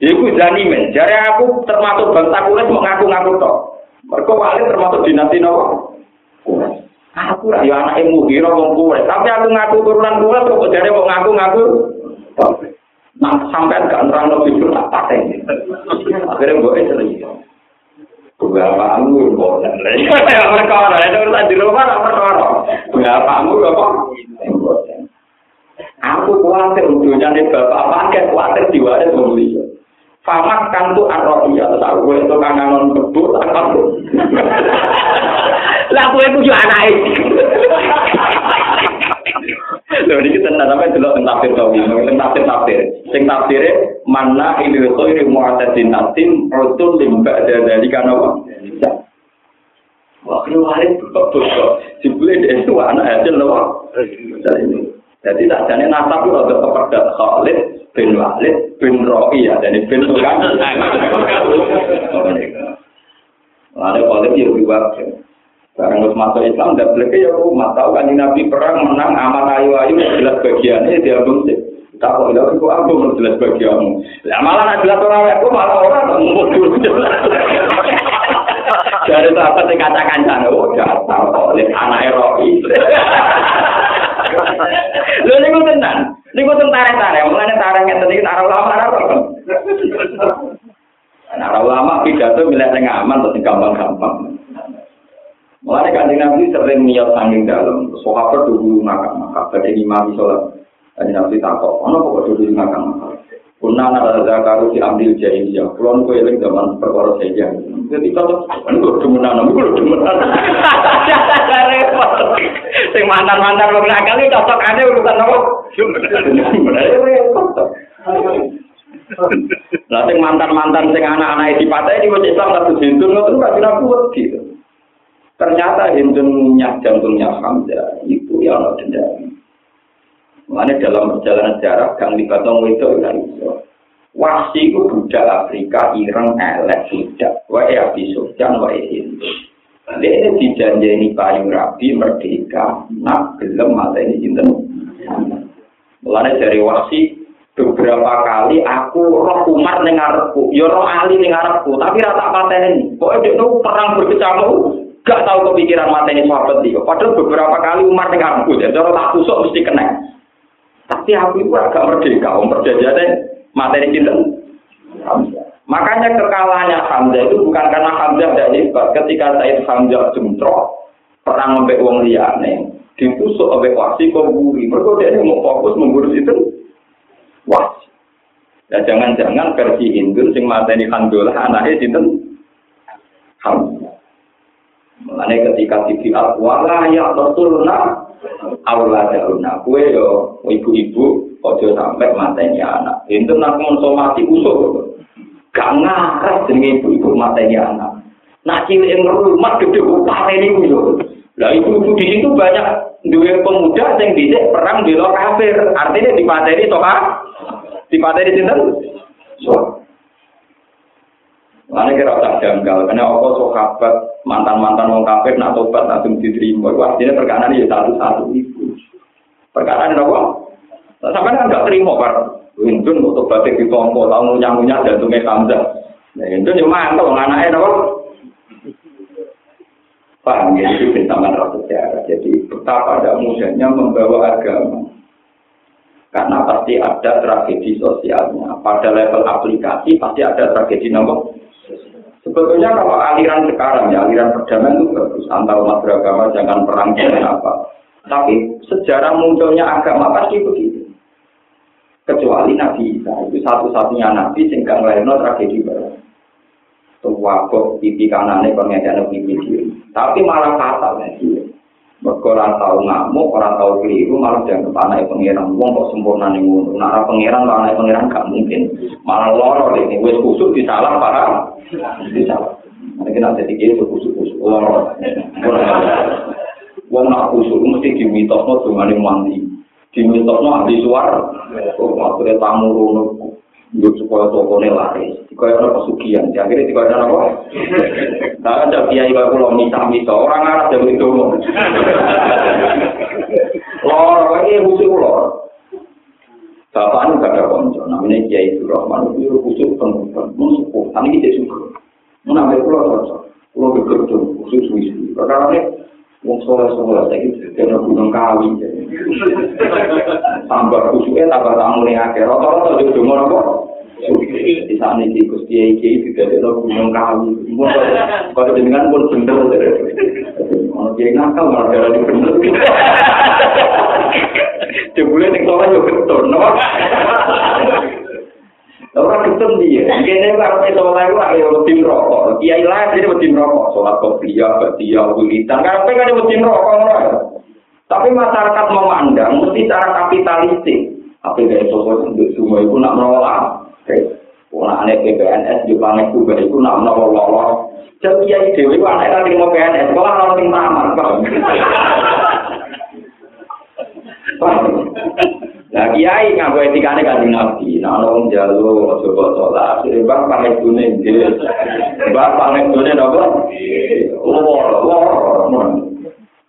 Iku janimen. Jare aku termasuk bangsa kulit mau ngaku-ngaku tok. Mergo wali termasuk dinasti nopo? aku lah yang anak ilmu biro mengkuat tapi aku ngaku turunan kuat kok jare mau ngaku ngaku nah sampai gak nerang lebih dulu tak pakai akhirnya gue cerita Berapa anggur kok? Ya mereka orang, ya mereka di rumah apa orang? Berapa anggur kok? Aku khawatir ujungnya nih bapak paket khawatir diwaris membeli. Pamak kantu arrofi atau tahu itu kangenon kebur atau Lah gue itu juga anak Lho iki tenan sampe delok teng tafsir tawi, teng tafsir tafsir. Sing tafsire mana ini itu ini mu'tadin natim rotul limba dari kana wa. Wah, keluarin betul. Jibule itu anak hasil loh. Jadi tak jadi nasab itu ada kepada Khalid bin Walid bin Ro'i ya, jadi bin bukan. Lalu Khalid ya dua. Barang harus masuk Islam, dan boleh ya umat tahu kan Nabi perang menang aman ayu ayu jelas bagiannya dia belum sih. Tak kok itu aku aku jelas bagianmu. Lah malah nak jelas orang aku malah orang mau Dari sahabat yang katakan sana, oh jatuh oleh anak Eropa. Lho niku tenan. Niku tentara tarik mulane tarik ngeten iki ora apa. Nah, ulama pidato milih sing aman terus gampang-gampang. Mulane kanjeng Nabi sering niat sanging dalam, sahabat dulu makan makan, jadi imam sholat. Kanjeng Nabi takut, ono kok dulu makan makan. Kuna nara zakaru si ambil jahiliyah. Kulon kue eling zaman perkara saja. Jadi kalau kan gue demenan, gue demenan. Repot. Sing mantan mantan lo nakal itu cocok aja urusan apa? Repot. Lah sing mantan mantan sing anak anak di pantai di wajah Islam satu hindun itu nggak kira kuat gitu. Ternyata hindun jantungnya Hamzah itu yang dendam. Mana dalam perjalanan sejarah gang libatong itu kan iso. Wasi itu budak Afrika, Iran, elek budak. Wae Abi Sufyan, wae Hindu. Dia dijanjeni payu rabi merdeka, nak gelem mata ini cinta. Mulanya dari wasi beberapa kali aku roh Umar nengarku, yo roh Ali nengarku, tapi rata pateni. Pokoknya dia perang berkecamuk, gak tahu kepikiran mateni sahabat dia. Padahal beberapa kali Umar nengarku, jadi orang tak tusuk mesti kena. Tapi aku itu agak merdeka, om perjanjiannya materi cinta. Makanya kekalahannya Hamzah itu bukan karena Hamzah tidak hebat. Ketika Said Hamzah jumtrok, perang sampai uang liane, ditusuk oleh wasi kok buri. Mereka dia mau fokus mengurus itu wasi. Ya jangan-jangan versi Hindu sing materi Hamzah anaknya cinta Hamzah. Mulane ketika tibi wala ya tertulna Allah jaruna kue yo ibu-ibu aja sampe matanya anak. Itu nak mau mati usul. Gak ngarep dengan ibu-ibu matanya anak. Nak cilik yang rumah gede upate yo. usul. Lah ibu-ibu di situ banyak duwe pemuda sing dhisik perang di kafir. Artinya di to, toka di materi sini. Mana kira tak janggal, karena apa sahabat mantan-mantan wong kafir nak tobat langsung diterima. Itu artinya perkara ini satu-satu itu. Perkara ini apa? Sampai kan nggak terima kan? Windun untuk batik di tongko, tahu ngunyah-ngunyah dan tumis Hamzah. Nah, itu cuma mantap, anaknya apa? Paham ya, itu bentaman rasa sejarah. Jadi betapa ada mudahnya membawa agama. Karena pasti ada tragedi sosialnya. Pada level aplikasi pasti ada tragedi nomor Sebetulnya kalau aliran sekarang ya, aliran perdamaian itu bagus. Antar umat beragama jangan perang jangan apa. Tapi sejarah munculnya agama pasti begitu. Kecuali Nabi Isa itu satu-satunya Nabi sehingga ngelahirno tragedi baru. Wabok pipi kanannya pengen pipi kiri. Tapi malah fatal ya dia. Mereka orang tahu ngamuk, orang tahu keliru, malah yang kepanai e pangeran. Wong kok sempurna nih ngono. ora pangeran pengiran, orang e pangeran gak mungkin. Malah loro deh ini. Wes kusuk di salam, para. Di salam. Nanti kita jadi kiri, wes kusuk kusuk. Loro. Uang nak kusuk, mesti diwitok no, cuma nih mandi. Diwitok no, ahli suar. Oh, tamu runuk. Yo supaya toko ini laris. Kaya ada pesugihan. Ya, akhirnya tidak ada apa. Nah, ada kiai kaya pulau misa-misa. Orang Arab yang itu. Lor, ini khusus lor. Bapak ini gak ada konco. Namanya kiai itu Rahman. Itu khusus penghutan. Mensukuh. Ini kita suka. Menamai pulau cocok. Pulau bekerja khusus wisi. Karena ini Wong soleh soleh saya gitu, karena gunung kawi. Tambah khususnya tambah tamu nih akhir. Rata-rata juga cuma apa? Di sana di gusti iki juga ada gunung kawi. Kalau dengan pun bener. Kalau dia nakal malah dari bener. Jebule ning soleh yo betul, no? Orang ketemu dia, kene karo peso lae ora yo tim rokok. Kiai lae dhewe tim rokok, salat kopiah, batia, wilitan. Karepe kan tim rokok ngono. Tapi masyarakat memandang mesti cara kapitalistik. Apa gaya sosok untuk semua itu nak menolak. Mulane ke PNS di pamit ku ben iku nang nopo lolo. Cek iya dhewe ku anake nang mau PNS, kok ana tamar tamat. Lah kiai nganggo etikane kan di nabi, nang ono wong jalu aja kok salah. Sire bar pamit ku dhewe. Bar pamit ku ning nopo? Lolo, lolo.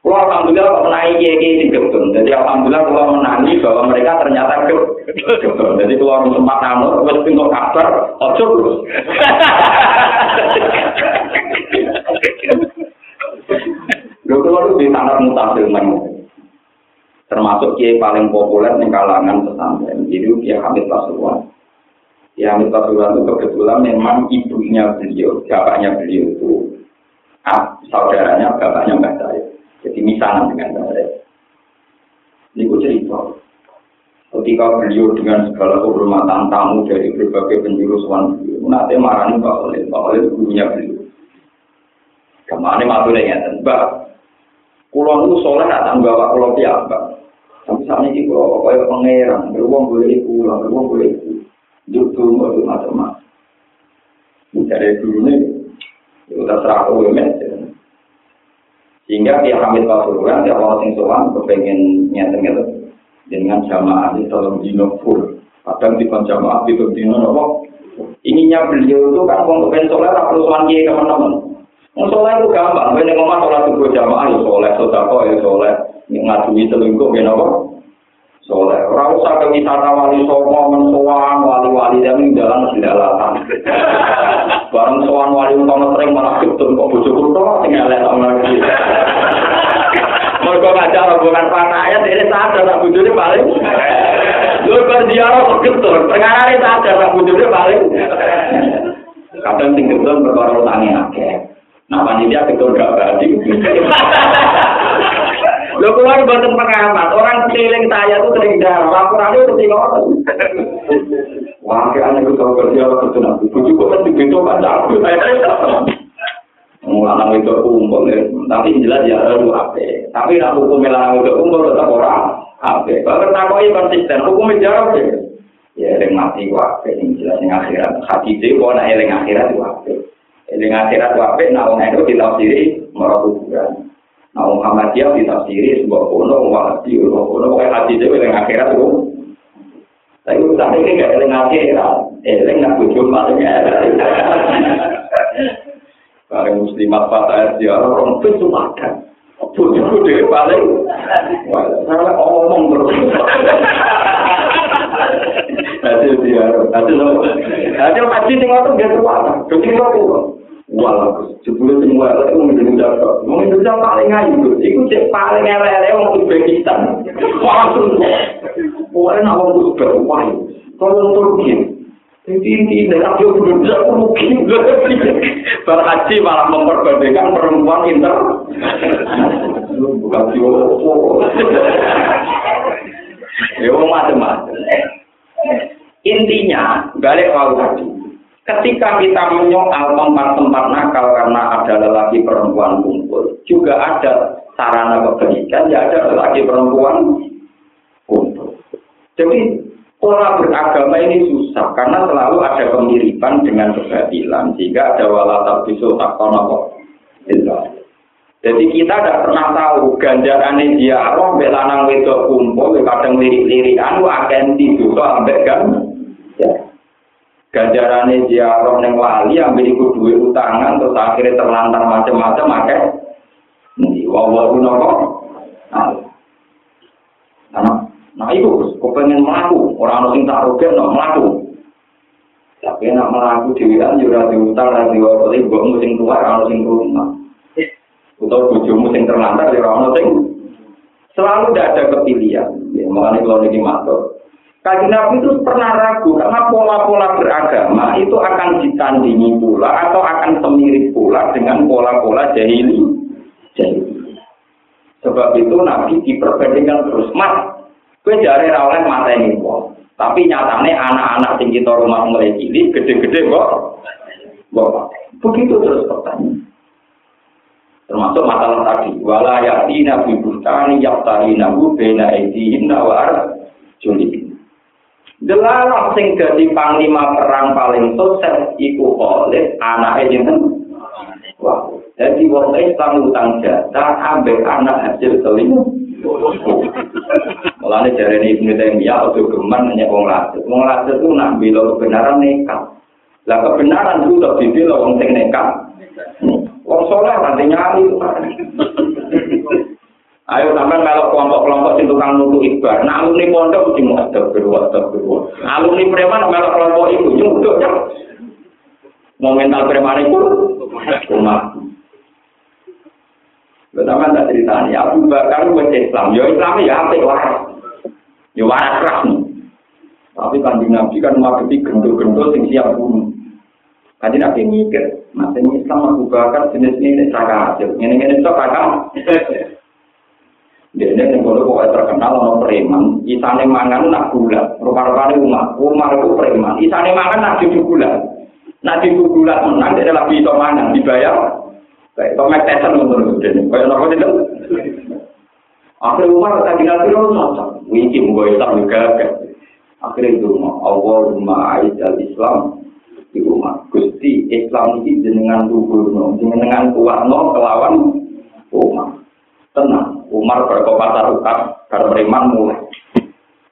Kalau alhamdulillah kok menangi kiai. Jadi alhamdulillah kalau menangi bahwa mereka ternyata gedung. Jadi kalau orang sempat ngamuk, terus pintu kabar, ojo terus. Lalu kalau di sangat mutasil termasuk kiai paling populer di kalangan pesantren jadi kiai Hamid Pasuruan kiai Hamid Pasuruan itu kebetulan memang ibunya beliau bapaknya beliau itu ah, saudaranya bapaknya mbak saya jadi misalnya dengan saya ini gue cerita ketika beliau dengan segala kehormatan tamu dari berbagai penjuru suan beliau, nanti marani Pak Khalil, Pak Khalil gurunya beliau. Ke mana matur ya Mbak? Pulau itu soleh datang bawa pulau piambak. Sampai saat ini pulau pokoknya pangeran, beruang boleh pulang, beruang boleh. Duduk dulu macam-macam. Dari dulu nih, itu terserah aku ya, Sehingga dia Hamid Pasuruan, dia orang sing sowan kepengen nyata-nyata dengan jamaah ini dalam dino full. Kadang di jamaah itu dino nopo. Ininya beliau itu kan mau kepengen soleh, perlu sowan kiai teman-teman. Mau soleh itu gampang, gue ngomong sholat subuh jamaah ya soleh, sodako ya soleh, ngadui selingkuh ya nopo. Soleh. Ora usah ke wisata wali songo mensowan wali-wali dan jalan mesti dalatan. Bareng sowan wali utama sering malah ketun kok bojo kulo sing elek lagi. Mergo ngajar rombongan panaya dhewe sadar nek bojone paling Lho berdialog kok ketun, perkara ini sadar nek bojone paling Kadang sing ketun perkara utange akeh. Nah, panitia ketun gak berarti. Lho keluar buatan pengamat, orang keliling saya tuh sering darah, laporannya itu tinggal Wah, kayak aneh gue tau kerja apa kerja nanti, gue juga kan begitu baca aku. Lanang itu kumpul ya, tapi jelas ya harus apa. Tapi nak hukum lanang itu kumpul tetap orang apa. Kalau takoi konsisten, hukum jawab ya. Ya, yang mati wape, yang jelas yang akhirat. Hati itu, kalau nak yang akhirat wape. Yang akhirat wape, nah orang itu kita sendiri merah kuburan. Nah, Muhammadiyah ditafsiri sebuah kuno, wahdi, sebuah kuno, pokoknya hati itu yang akhirat itu. Tapi urusan ini gak eling akhirat, eling nak bujuk paling eling. Kalau muslimat fatah dia orang itu cuma ada. Bujuk dia paling, saya ngomong terus. Nanti dia, nanti lo, nanti lo pasti tinggal tuh dia keluar, jadi lo Wah, jebule semua itu menjadi jatuh. Mau Indonesia paling ayu, itu cek paling elek-elek orang Uzbekistan. Langsung, pokoknya nak orang Uzbek, wah, tolong Turki. Jadi ini dalam dia berusaha mungkin berhaji malah memperbandingkan perempuan inter. Bukan Tiongkok. Ya, macam-macam. Intinya, balik kalau tadi. Ketika kita menyoal tempat-tempat nakal karena ada lelaki perempuan kumpul, juga ada sarana kebaikan, ya ada lelaki perempuan kumpul. Jadi pola beragama ini susah karena selalu ada kemiripan dengan kebatilan, sehingga ada walatat bisul takono Jadi kita tidak pernah tahu ganjaran dia Allah belanang wedok kumpul, kadang lirik-lirikan, akan tidur sampai kan. Ya ganjarane ziarah ning wali ambil ikut duit utangan terus akhirnya terlantar macam-macam akeh. Nanti wawa nopo? Nah nah itu kok pengen melaku. Orang sing tak rugen no melaku. Tapi nak melaku di wilayah juga diutang dan diwakili gue musim tua orang sing rumah atau bujumu sing terlantar di orang sing selalu tidak ada kepilihan. Ya makanya kalau ini matur Kaji Nabi itu pernah ragu karena pola-pola beragama itu akan ditandingi pula atau akan semirip pula dengan pola-pola jahili. jahili. Sebab itu Nabi diperbandingkan terus. Mas, gue jari rawleh mata ini kok. Tapi nyatanya anak-anak tinggi kita rumah mulai cilik, gede-gede kok. Kok begitu terus pertanyaan. Termasuk masalah tadi. Wala yakti nabi bustani yaktari nabu bena edihin nawar julik. Delalah sing dadi panglima perang paling sukses iku Khalid, anake jeneng Wah, jadi wong Islam utang jatah ambek anak hasil kelima. Mulane jarene Ibnu Taimiyah atau geman nanya wong lasut. Wong lasut itu nak bila kebenaran nekat. Lah kebenaran itu tak dibela wong sing nekat. Wong soleh nanti nyali. Ayo sampai melok kelompok-kelompok sing tukang nutu ibar. Nah alumni pondok mesti mau ada ada berdua. Alumni preman melok kelompok itu nyuduk ya. Mau mental preman itu rumah. Pertama tak ceritanya, Abu Bakar baca Islam. Ya Islam ya apa. Ya waras rasmi. Tapi kanjeng Nabi kan menghadapi gendul-gendul yang siap bunuh. Kanjeng Nabi mikir, masih Islam Abu Bakar jenis ini cakap hasil. Ini ini Ini yang boleh pokoknya terkenal ono preman. Isane mangan nak gula. Rupa-rupanya umat. Umar itu preman. Isane mangan nak cucu gula. Nak cucu gula menang dia lagi itu mangan dibayar. Kayak Tomek Tyson menurut Kayak nopo itu. Akhirnya Umar tadi nanti lo cocok. Wiki mau Islam juga. Akhirnya itu Allahumma aizal Islam di rumah. Gusti Islam ini jenengan luhur, jenengan kuat no kelawan Umar berkobar tarukat karena beriman mulai.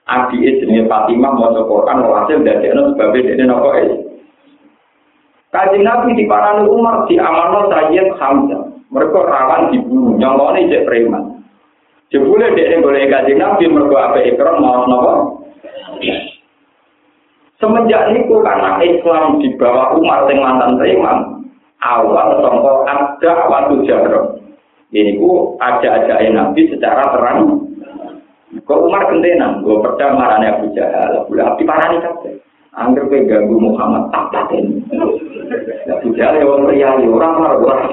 Adi jenis Fatimah mau Quran hasil dari itu sebabnya ini nopo es. Kaji Nabi di parani Umar di amanah Sayyid Hamzah. Mereka rawan dibunuh, nyolongnya cek preman. Jebule dia boleh kaji Nabi mereka apa ikram mau nopo. Semenjak itu karena Islam di bawah Umar yang mantan preman, awal contoh ada waktu jahro. Ini ku aja-aja Nabi secara terang. Kok Umar gentenan, gue percaya marahnya Abu Jahal, Abu Lahab parani kabeh. Angger kowe ganggu Muhammad tak paten. Abu Jahal ya wong riya orang marah orang.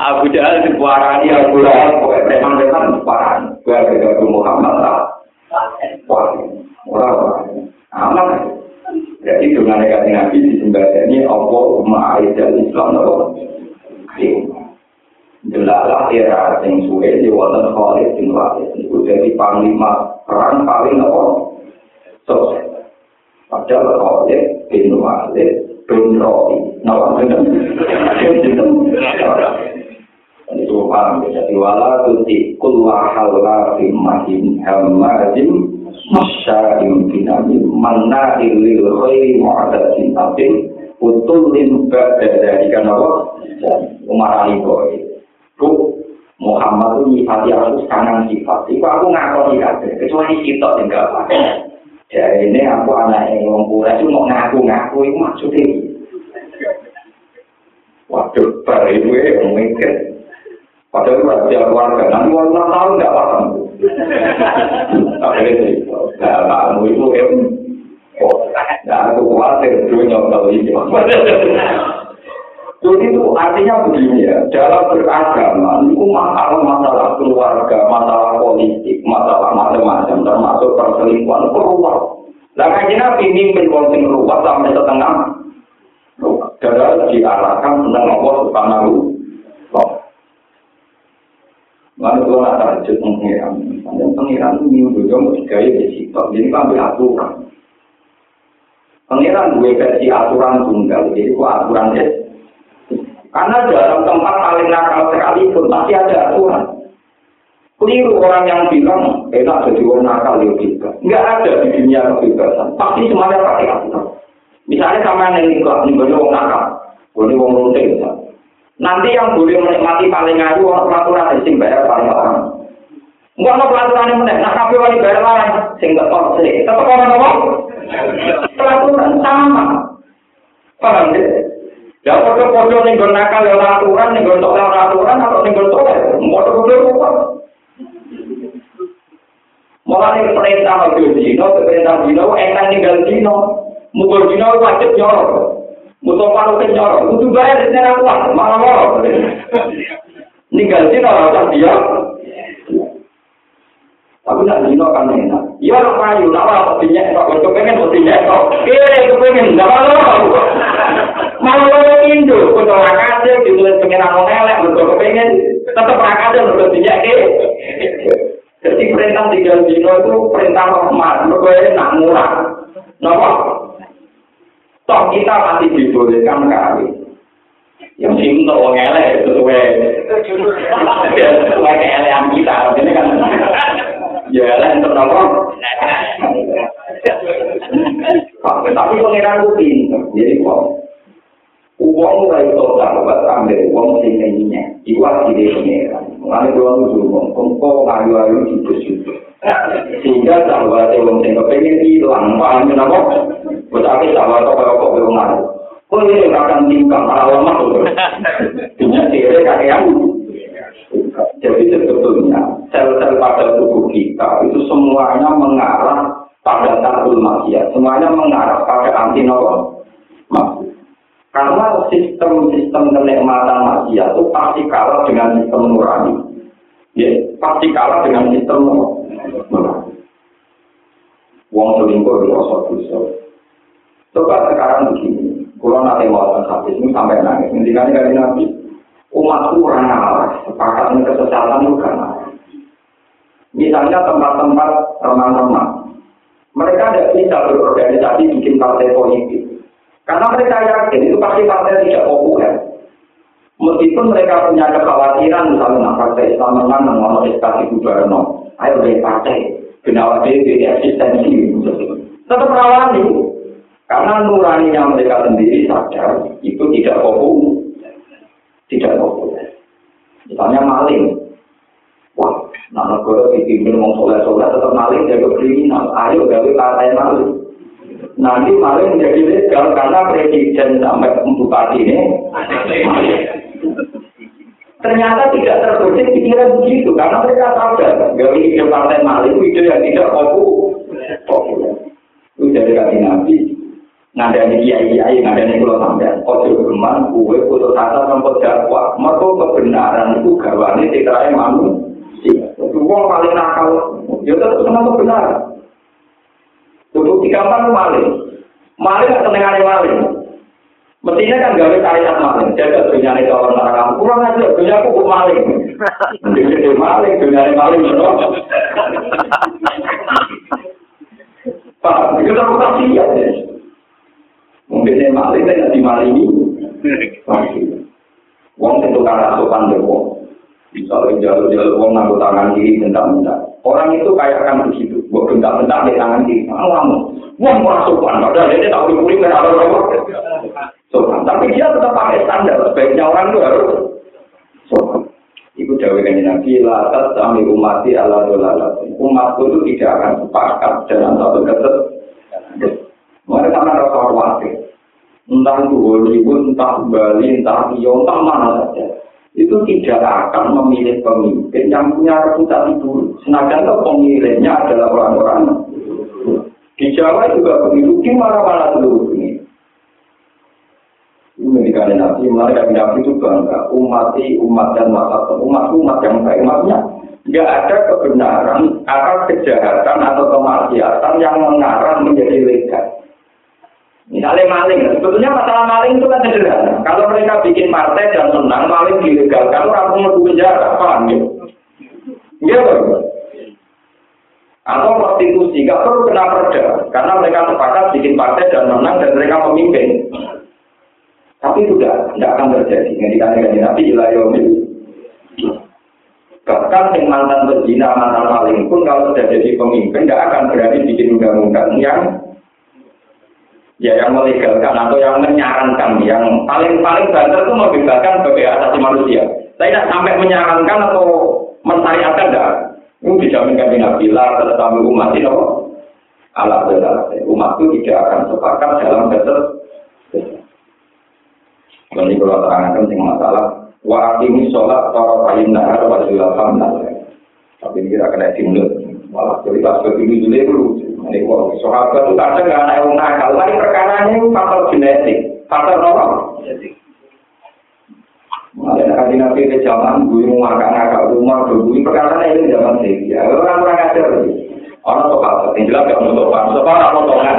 Abu Jahal diparani Abu Lahab, kowe preman-preman diparani. Gue ganggu Muhammad tak. Orang aman. Jadi dengan negatif Nabi disembadani Allah ma'aidal Islam Jelalah era sing suwe di wonten Khalid bin Walid itu jadi panglima perang paling apa? Sukses. Padahal Khalid bin Walid bin Rodi. Nama benar. Ini itu paham ya. Jadi wala tuti kulwa halwa mahin hamadin masya'im binami manna ilil khairi mu'adatin abin utul limba dari kanawah Umar Ali Boy. Bu, Muhammad itu nyifati aku kanan sifat. Itu aku ngakoni kabeh, kecuali kita tinggal apa. Ya ini aku anak yang ngomong itu mau ngaku-ngaku itu maksudnya. Waduh, bar itu ya mikir. Padahal itu rahasia keluarga, nanti mau enam tahun nggak paham. Tapi itu, nah, kamu itu ya, nah, aku khawatir, dulu nyokal ini. Jadi itu artinya begini ya, dalam beragama itu masalah-masalah keluarga, masalah politik, masalah macam-macam, termasuk perselingkuhan keluar. Nah, kaji nabi mimpin konting ruwet sampai setengah. Darah diarahkan tentang Allah subhanahu Lalu kalau nak tahajud pengiran, dan pengiran itu juga mau digaya di situ, jadi kan aturan. Pengiran gue versi aturan tunggal, jadi aturan ya karena dalam tempat paling nakal sekalipun pasti ada aturan. Keliru orang yang bilang enak jadi orang nakal ya juga. Enggak ada di dunia kebebasan. Pasti semuanya pakai aturan. Misalnya sama yang nikah, ini boleh orang nakal, boleh orang rutin. Nanti yang boleh menikmati paling ayu orang peraturan sing bayar paling orang. Enggak ada pelaturan yang menek, nak kabeh wali bayar lain, sing gak tau sih. Tetap orang ngomong, pelaturan sama. Paham deh? Ya foto-foto ning gon nakal ya aturan, ning gon ora aturan atau ning gon tolak. Foto-foto kok. Mulane perintah ojo dino, perintah dino enak ninggal dino. Mukul dino wajib nyorok. Mutu paru ke nyorok, kudu bayar di sana kuat, malah morok. Ninggal dino ora dia. Tapi nak dino kan enak. Ya ora payu, nak ora dinyek kok, kok pengen kok dinyek kok. Kire kepengen, ndak apa Malah lo Indo, kudu rakase ditulis pengiran wong elek, mergo kepengen tetep rakase mergo dinyek Jadi perintah tiga dino itu perintah rahmat, mergo enak murah. Napa? Toh kita masih dibolehkan kali. Yang sing untuk wong elek sesuai sesuai keelean kita. Ini kan ya elek untuk nopo. Tapi pengiran pinter, jadi kok. Uang mulai total, buat ambil uang sing lainnya. Iku asli pengiran. Mengenai uang itu uang, kongko ayu-ayu jutu-jutu. Sehingga sahabat uang sing kepengen hilang, paham kenapa? Tetapi sahabat kok kok belum Kok ini akan tingkang alamat itu? Punya kira kakek Jadi sebetulnya sel-sel pada tubuh kita itu semuanya mengarah pada takul maksiat, semuanya mengarah pada anti nopo Karena sistem-sistem kenikmatan manusia itu pasti kalah dengan sistem nurani. Ya, pasti kalah dengan sistem nurani. Wong selingkuh itu rasa dosa. Coba sekarang begini, kalau nanti mau hadis ini sampai nangis, nanti kali kali nabi, umatku orang ngalah, sepakat dengan kesesatan itu kan Misalnya tempat-tempat teman-teman, mereka tidak bisa berorganisasi bikin partai politik. Karena mereka yakin itu pasti partai tidak populer. Meskipun mereka punya kekhawatiran, misalnya partai Islam menang, mengono SKT Guberno, ayo dari partai, dia tidak eksistensi, tetap rawani. Karena nuraninya mereka sendiri sadar, itu tidak populer. Tidak populer. Misalnya maling. Wah, nah negara dipimpin ngomong soleh-soleh tetap maling, jaga kriminal. Ayo gawe partai maling. Nanti malah menjadi legal karena presiden sampai bupati ini. Ternyata tidak terbesit pikiran begitu karena mereka sadar dari ide partai maling ide yang tidak populer. Itu dari kaki nabi. Ngadani kiai kiai ngadani kalau sampai ojo geman kue putus asa sampai dakwah. Mereka kebenaran itu gawane tidak manusia. Itu paling nakal ya tetap senang kebenaran Untuk digampang maling. Maling kan senengane maling. Mestinya kan gawe syariat maling. Jaga dunia ini kalau kamu kurang aja dunia aku kok maling. Jadi maling dunia ini maling betul. Pak, itu tak kasih ya. Mungkin ini maling tidak dimalingi. Wong tentu karena sopan deh Misalnya jalur-jalur wong nganggo tangan kiri bentak-bentak. Orang itu kayak akan begitu. Bentak-bentak di tangan kiri. Lama. Wong merasa sopan. Padahal dia tak kan ada apa Sopan. Tapi dia tetap pakai standar. Sebaiknya orang itu harus sopan. Iku jawab kan Nabi, latas sami umati ala dolalat. Umatku itu tidak akan sepakat dalam satu keset. Mereka sama rasa khawatir. Entah itu Hollywood, entah Bali, entah Rio, entah mana saja. Itu tidak akan memilih pemimpin yang punya reputasi buruk. Sengaja pemilihnya adalah orang-orang di Jawa juga begitu, di mana-mana seluruh. Ini ketika Nabi, mulai dari Nabi itu bangga, umat umat dan mata umat umat yang baik, umatnya tidak ada kebenaran atas kejahatan atau kemaksiatan yang mengarah menjadi legal. Misalnya maling, sebetulnya masalah maling itu kan sederhana. Kalau mereka bikin partai dan menang, maling dilegalkan, orang mau penjara, paham ya? Iya kan? Atau prostitusi, nggak perlu kena perda, karena mereka sepakat bikin partai dan menang dan mereka pemimpin. Tapi itu tidak, akan terjadi. Yang dikatakan Nabi Ilayomi. Bahkan yang mantan berzina, mantan maling pun kalau sudah jadi pemimpin, tidak akan berani bikin undang-undang yang ya yang melegalkan atau yang menyarankan yang paling paling banter itu membebaskan sebagai asasi manusia. Saya tidak sampai menyarankan atau mensyariatkan dah. Ini dijaminkan di Nabi lah tetapi umat ini Allah benar umat itu tidak akan sepakat dalam betul. Ini kalau terangkan tentang masalah wa ini sholat kain nahar wa julafam Tapi ini kira kena malah cerita seperti ini dulu Ini kok sahabat itu kadang nggak naik nakal, tapi perkara ini faktor genetik, faktor apa? Ada nabi nabi ke zaman gue mau makan nakal rumah gue perkara ini zaman sih. Ya orang orang ajar Orang sahabat yang jelas gak mau sopan apa sopan?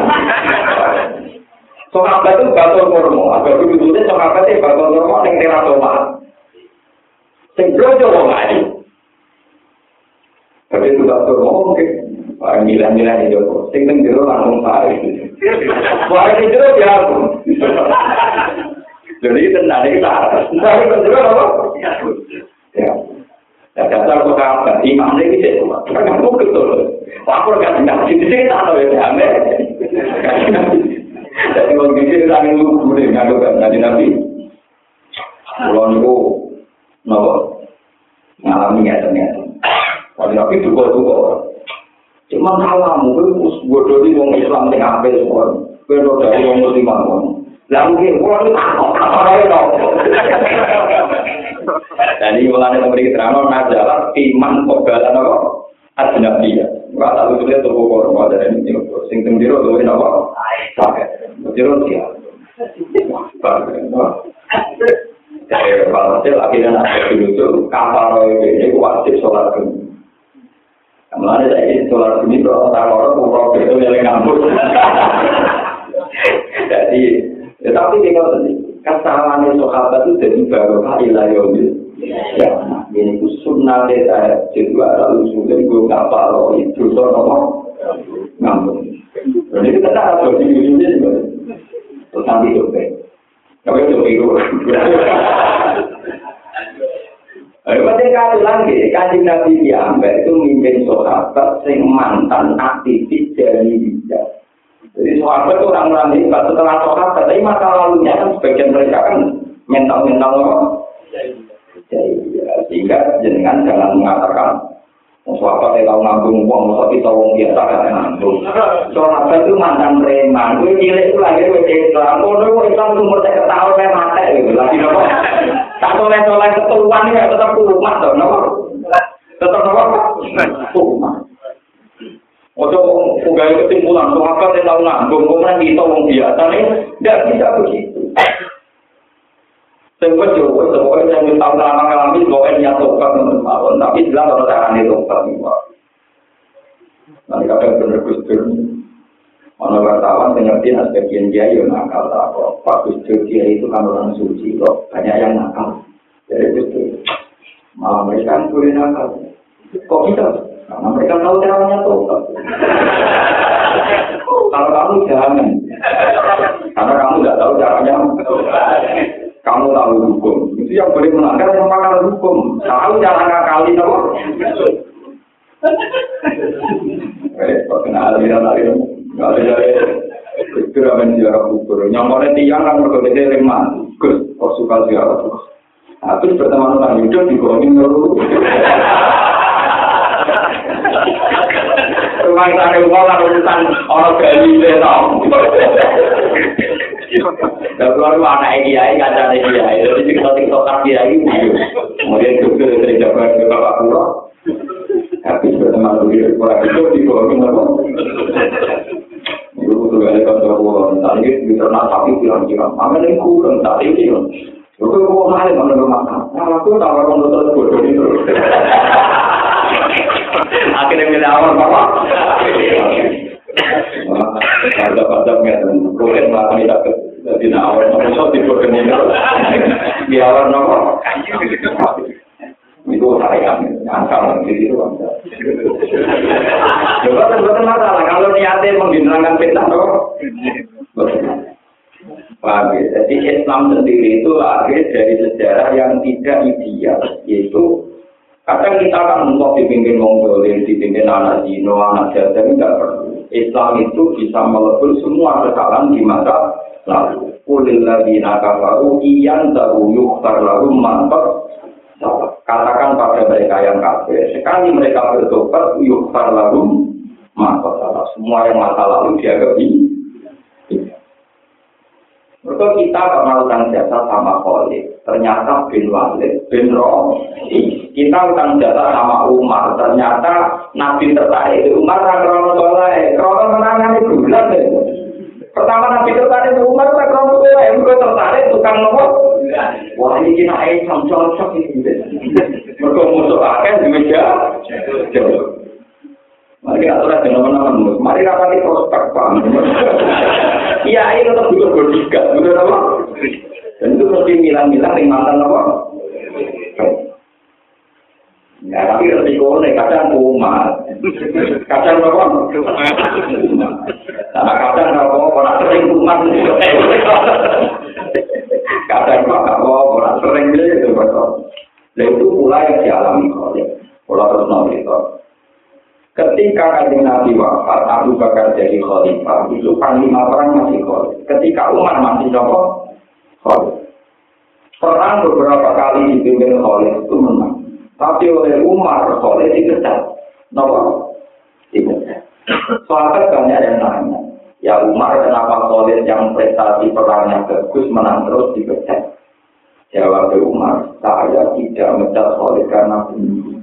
Sahabat itu batu kurma, agak begitu deh sahabat itu batu kurma yang teratoma. Sing blojo wong ayu. Itu batu kurma mungkin milah-milah di Joko. Sing teng jero langsung pare. Pare di jero ya. Jadi tenang iki tak. Tapi teng jero apa? Ya. Ya dasar kok apa? Imam iki sik. Kan kok betul. Aku kan ndak sini tak ono ya ame. Jadi wong iki tak nunggu gune ngaku kan nabi nabi. Kulo niku napa? Ngalami ya ternyata. Tapi nabi juga juga orang. Cuma alamu itu bodoh di wong Islam yang ambil semua. Beda dari wong muslim pun. Lalu dia pulang itu apa? Apa lagi dong? Jadi mulai dari memberi keterangan, majalah iman kebalan apa? Ajnabi ya. Enggak tahu itu dia tubuh korban dari ini. Sing tembiro tuh ini apa? Sakit. Tembiro dia. Wah, bagaimana? Kayak kepala saya lagi dan ada di kapal roh ini wajib sholat dulu. Mulane saiki dolar bumi kok ora ora ora beto nyeleng kampus. Jadi, tetapi kita tadi kesalahan itu sahabat itu jadi baru kali lah ya. Ya, ini itu sunnah desa jadi baru lalu sudah gue nggak paro itu so nopo ngambung. Jadi kita tak harus jadi ujungnya juga. Tetapi itu deh. Kamu itu begitu. Penting kali lagi, kajian Nabi Diambil itu mimpin sahabat sing mantan aktivis dari bijak. Jadi sahabat itu orang-orang hebat setelah sahabat, tapi masa lalunya kan sebagian mereka kan mental-mental apa? Sehingga jenengan jangan mengatakan Sahabat yang tahu ngambung uang, masa kita uang biasa kan ngambung. Sahabat itu mantan preman, gue cilik itu lahir gue Islam, gue gue Islam tuh umur saya mati gitu. Lagi nopo, tak soleh soleh ketuan ini tetap kumat dong. Tetap nopo, kumat. Ojo pegawai kesimpulan, sahabat yang tahu ngambung, kemudian kita uang biasa nih, tidak bisa begitu. Sing wis yo wis pokoke sing wis tau lama ngalami pokoke niat tobat ngono mawon, tapi jelas ora carane tobat iki, Pak. Nanti kadang bener Gus Mana wartawan yang ngerti nah sebagian dia yo nakal kok. Pak Dur dia itu kan orang suci kok. Banyak yang nakal. Jadi Dur. Malah mereka kan boleh nakal. Kok kita? Karena mereka tahu caranya tobat. Kalau kamu jangan. Karena kamu nggak tahu caranya. kamu tahu hukum. Itu yang boleh melanggar yang pakar hukum. Tahu cara ngakali tahu. Eh, kok kena aliran kira men ziarah kubur. Nyamane tiyang nang mergo dhewe mah Gus kok suka ziarah terus nah terus pertama nang hidup di kono ngono Rumah kita ada uang lah, urusan. Orang Bali itu ya, tau. Dan keluar itu anak EGI, kaca EGI. Jadi kita tiktokan dia ini, kemudian juga dari jawaban ke Bapak Pura. Tapi sebenarnya, kalau itu di bawah apa? Itu butuh kali kantor pulau. Tadi di ternak sapi bilang-bilang, apa ini kurang tak ini? Itu kok mahal mana rumah Nah, aku tak orang nonton bodoh itu. Akhirnya milih awal bapak. Ada pada ngeten, kulit melakukan tidak ke jadi awal nopo so tipe kening di awal nopo. Itu saya angkal di itu. Coba sebetulnya masalah kalau niatnya menghilangkan fitnah nopo. Paham ya? Jadi Islam sendiri itu lahir dari sejarah yang tidak ideal, yaitu kadang kita kan untuk dipimpin Mongolian, dipimpin anak Dino, anak Jawa, tidak perlu. Islam itu bisa melebur semua kesalahan di masa lalu. Kulil ladina kafaru iyan tahu yukhtar lalu mantap. Katakan pada mereka yang kafir, sekali mereka bertobat yukhtar lalu mantap. Semua yang masa lalu dianggap. Mereka kita utang jasa sama Khalid. Ternyata bin Walid, bin Rohi. Kita utang jasa sama Umar. Ternyata Nabi tertarik. Umar tak krono soleh. Krono menangan itu bulan Pertama Nabi tertarik itu Umar tak krono soleh. Mereka tertarik tukang nopo. Wah ini kena air cocok ini. Mereka musuh akan di meja. Mari kita aturan dengan teman-teman. Mari rapati prospek pak. Iya ini tetap juga berdikat, betul apa? Dan itu mesti milang-milang di mantan apa? Ya tapi resiko nih kadang kumat, kadang apa? Karena kadang apa? Orang sering kumat. Kadang apa? Orang sering itu betul. Dan itu pula yang dialami pola terus nanti Ketika kanjeng Nabi wafat, Abu Bakar jadi khalifah, itu panglima perang masih khalifah. Ketika Umar masih nopo khalifah. Perang beberapa kali dipimpin khalifah itu menang. Tapi oleh Umar khalifah dikecat. Nopo? Dikecat. Soalnya banyak yang nanya. Ya Umar kenapa khalifah yang prestasi perangnya bagus menang terus dikecat? Jawab Umar, saya tidak mencat khalifah karena bunuh.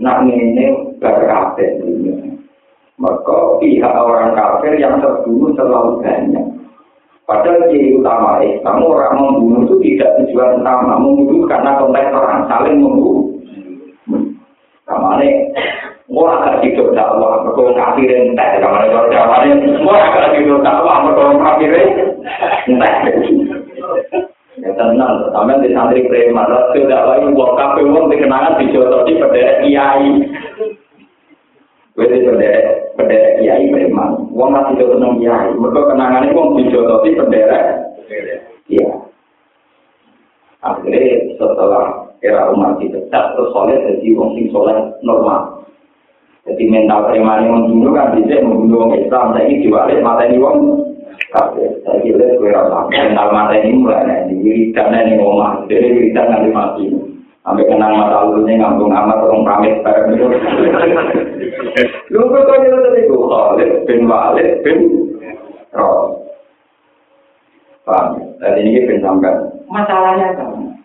nak ngene berkafir dunia. Maka pihak orang kafir yang terbunuh terlalu banyak. Padahal ciri utama Islam orang membunuh itu tidak tujuan utama membunuh karena konteks perang saling membunuh. Kamane ora kaki to Allah, mergo kafir entek kamane ora kamane ora kaki to Allah, mergo kafir entek. Ya tenang, sampean di santri prema, rasa tidak lagi buat kafe uang dikenangan di jodoh di pedere kiai. Wedi pedere, pedere kiai prema, uang masih jodoh nong kiai, mereka kenangan uang di jodoh di pedere. Iya. Akhirnya setelah era umat dipecat, terus soleh jadi uang sing soleh normal. Jadi mental preman yang membunuh kan bisa membunuh orang Islam. Saya ini diwalik mata ini uang. Kafir. Saya kira gue rasa mental mata ini mulai nih. Wiridan ini ngomong. Jadi wiridan nanti mati. Sampai kenang mata lalunya ngambung amat orang pamit bareng itu. Lu kok kok itu tadi gue Khalid bin Walid bin Roh. Paham? Jadi ini bin sampai masalahnya kan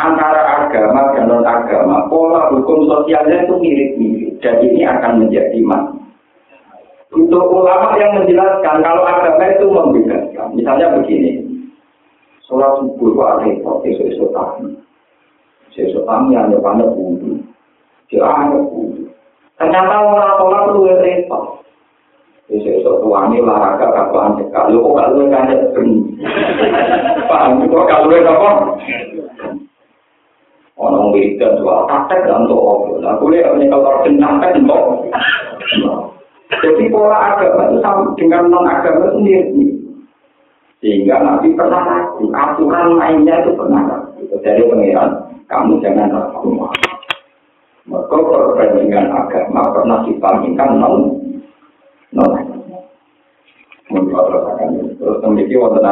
antara agama dan non agama pola hukum sosialnya itu mirip-mirip dan ini akan menjadi mas. Untuk ulama yang menjelaskan kalau agama itu membedakan, misalnya begini, sholat subuh itu ada repot, esok-esok tani. Esok tani hanya banyak wudhu. Dia ada wudhu. Ternyata orang sholat itu repot. Esok-esok tuani olahraga kapan sekali. Lu kan benih. Paham? Gak lu apa? Orang wiridan jual praktek dan untuk. Nah, boleh ini kalau jenangkan untuk. Jadi pola agama itu sama dengan non agama mirip sehingga nanti pernah ragu aturan mainnya itu pernah ragu dari pengiran kamu jangan ragu maka perbandingan agama pernah dibandingkan non non menurut terus memiliki wonten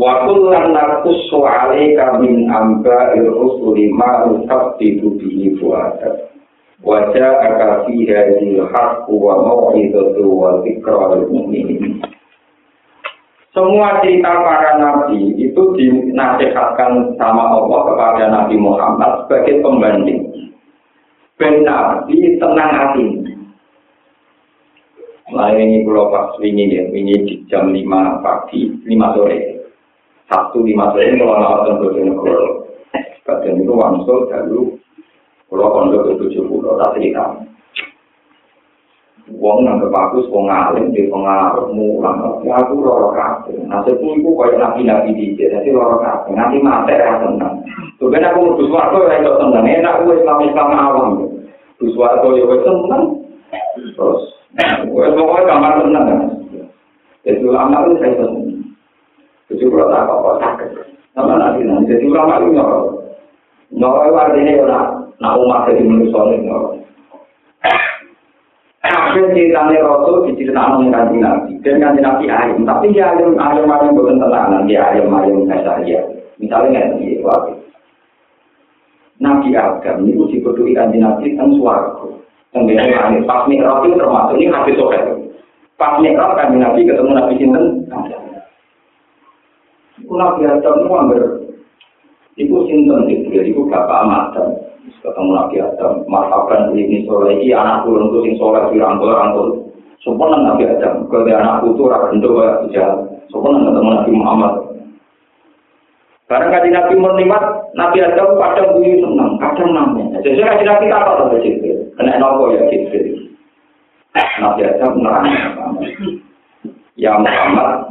Wakul lan narkus soale kamin amba irusuli ma usab bihi fuadat. Wajah akafi hadil hakku wa mau'idatu wa zikrah mu'minin. Semua cerita para nabi itu dinasihatkan sama Allah kepada Nabi Muhammad sebagai pembanding. Ben Nabi tenang hati. Nah ini pulau pas ini ya, ini di jam 5 pagi, 5 sore. Sabtu 5 sore kalau nonton Bojonegoro. Badan itu wangsul dulu Kalau pondok ke tujuh puluh, tak cerita. Wong nang kepakus, wong ngalim, di pengaruh, mulang. Ya aku loro kabeh. Nasibku itu kaya nabi-nabi di sini, loro kabeh. Nanti mati ya tenang. Tuh aku mau suarga ya itu tenang. Enak gue Islam-Islam awam. Suarga ya gue tenang. Terus, gue pokoknya kamar tenang. Jadi ulama itu saya tenang. Tujuh puluh tak. Sama nanti nanti. Jadi ulama itu nyorok. Nyorok itu artinya ya Nah umat jadi manusia ini Kabeh ceritane Rasul diceritakno ning kanjeng Nabi. Dan kanjeng Nabi ayam, tapi dia ayam ayam ayam bukan tenanan, dia ayam ayam ya. Misalnya nggak sih, waktu Nabi Adam itu dibutuhi kanjeng Nabi tentang suaraku. Tentang langit. Pas mikrot itu termasuk ini habis sore. Pas mikrot kanjeng Nabi ketemu Nabi Sinten. Itu Nabi Adam itu hampir itu Sinten itu, itu bapak Adam. ketemu Nabi Adam, marhaban ini soleh ini anak turun tuh sing soleh di rangkul. Sopan Nabi Adam, kalau anak putu rakyat itu jalan. Sopan ketemu Nabi Muhammad. Karena kaji Nabi menikmat, Nabi Adam kadang bunyi senang, kadang namanya. Jadi kaji Nabi apa tuh Jibril, kena nopo ya Jibril. Nabi Adam nerang. Ya Muhammad,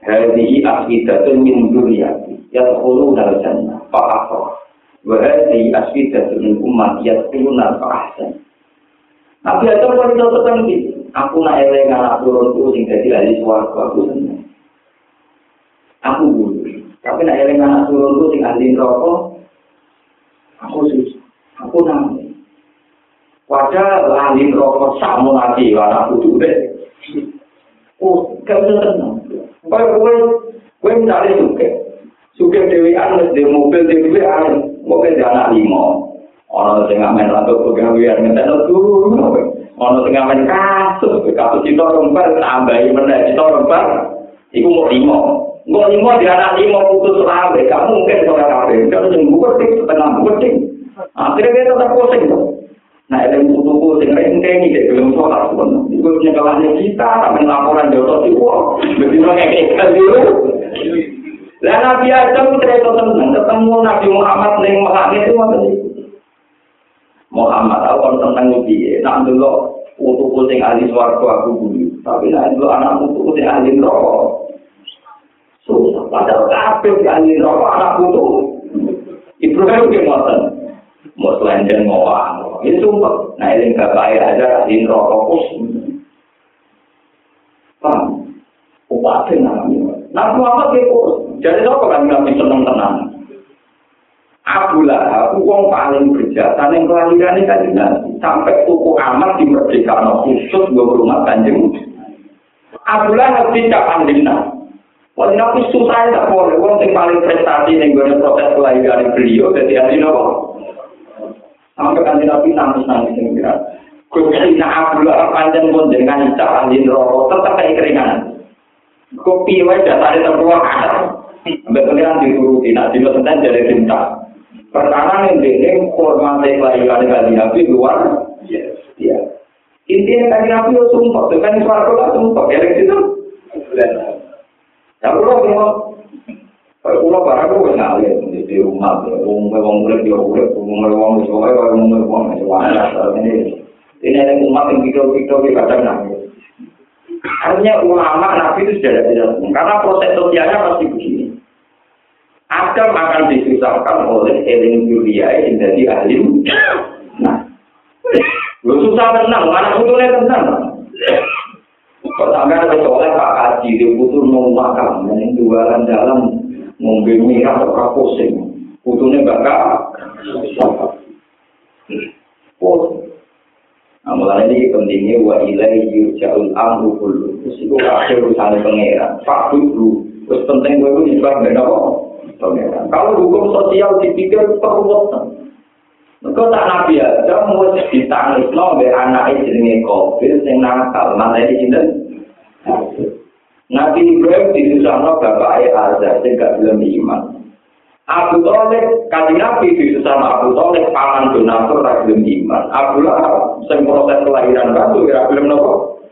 Hadihi akidatun min duriyati, yadkhulu dal jannah, fa'afrah. Wahai asfidah dengan umat ya turunan ahsan. Nabi Adam pun itu tentang Aku nak eleng anak turunku sing dadi ahli swarga aku seneng. Aku bulu. Tapi nak eleng anak turunku sing ahli neraka aku susah. Aku nang. Wajah ahli neraka sakmu nanti anak putu deh. Oh, kau seneng. Kau kau mencari suke. Suke dewi anu di mobil anu. Mungkin dia anak lima. Ono sing ngamen rambut pegawean ngetek turu. Ono sing ngamen kasus, kasus itu rempar tambahi meneh itu rempar. Iku mau lima. Mau lima dia anak lima putus rawe. Kamu mungkin soal kafe. Kalau yang buat setengah buat Akhirnya dia tetap pusing tuh. Nah, yang putus tuku sing rengkeng iki belum sholat pun. Iku nyekelahnya kita, sampai laporan jodoh sih, wah, begitu kayak dulu. Lah Nabi Adam cerita tentang ketemu Nabi Muhammad ning langit itu apa? Muhammad awal tentang dia, nak dulu utuku sing ahli swarga aku dulu, tapi nak dulu anak utuku sing ahli neraka. Susah, padahal kabeh ahli neraka anak putu. Ibrahim ngoten. Mau selanjang ngowang. Ini sumpah. Nah, gak baik aja ahli neraka kus. Paham? Upati namanya. Nah, Muhammad itu jadi apa kan Nabi seneng tenang? Abu Lahab, wong paling berjasa yang kelahiran ini kan sampai tuku amat di merdeka khusus gue rumah kanjeng. Abu Lahab tidak pandina. Wong nabi susah tak boleh, wong yang paling prestasi yang gue proses kelahiran beliau jadi ahli nopo. Sampai kanjeng nabi nangis nangis yang kira. Gue Lahab panjang pun dengan cara ahli rokok tetap kayak keringan. Kopi wae dasare terkeluar akar. Sampai pengiran dituruti, di tentang jadi cinta. Pertama yang ini hormati kelahiran kali Nabi luar ya. Intinya kali Nabi itu sumpah, kan suara kota sumpah, ya itu. Ya kalau pulau barang itu ngalir di rumah, umum umum mulai di rumah, umum umum di rumah, umum umum di rumah. Ini ini ada umat yang video-video di kadang nangis. Artinya ulama Nabi itu sudah tidak karena proses sosialnya pasti begini. Adam akan disusahkan oleh eling dunia yang jadi ahli. Nah, lu susah tenang, mana butuhnya tenang. Pertama ada soalnya Pak Haji, dia butuh mau makan, yang jualan dalam ngombe merah atau pusing. Butuhnya bakal. Nah, mulai ini pentingnya wa ilai yurja'ul amru kullu. Terus itu akhir urusan pangeran. Pak dulu. Terus penting gue itu disebab beda. Kalau hukum sosial dipikir perwutan. Mereka tak nabi aja mau ditangis no be anak jenenge kofir sing nakal mana di sini. Nabi Ibrahim disusahno bapak Azar sing gak belum iman. Abu Talib kali Nabi sama Abu Talib paman donatur ragilum iman. Abu Lahab sing proses kelahiran batu kira belum nopo.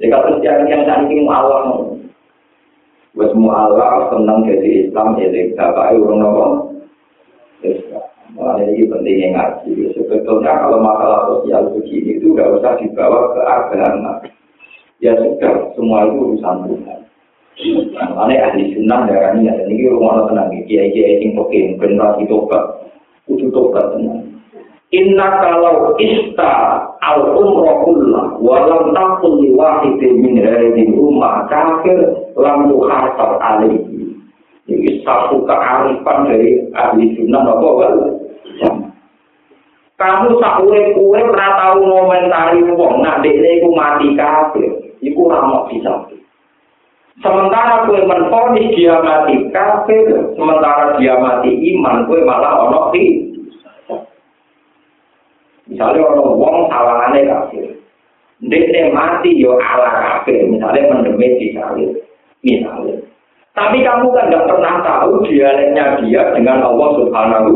Jika terus yang yang saat ini Allah Wes Allah senang jadi Islam jadi bapak urung nopo. Mulai ini pentingnya ngaji. Sebetulnya kalau masalah sosial begini itu nggak usah dibawa ke agama. Ya sudah, semua itu urusan Tuhan. Ane ahli sunnah darah ini ada ini rumah tenang kiai kiai sing pokoknya generasi tobat kudu tobat tenang. Inna kalau ista al umrohullah walam takul wahidin min hadhihi rumah kafir lam yuhasab alaihi. Ini satu kearifan dari ahli sunnah apa wal kamu sak urip-urip ora tau ngomentari wong nak dekne mati kafir, iku ora mau bisa. Sementara kue menfonis dia mati kafir, sementara dia mati iman, kue malah ono di. Misalnya ono wong salahane kafir, dia mati yo ala kafir, misalnya mendemit di salib, misalnya. Tapi kamu kan nggak pernah tahu dialeknya dia dengan Allah Subhanahu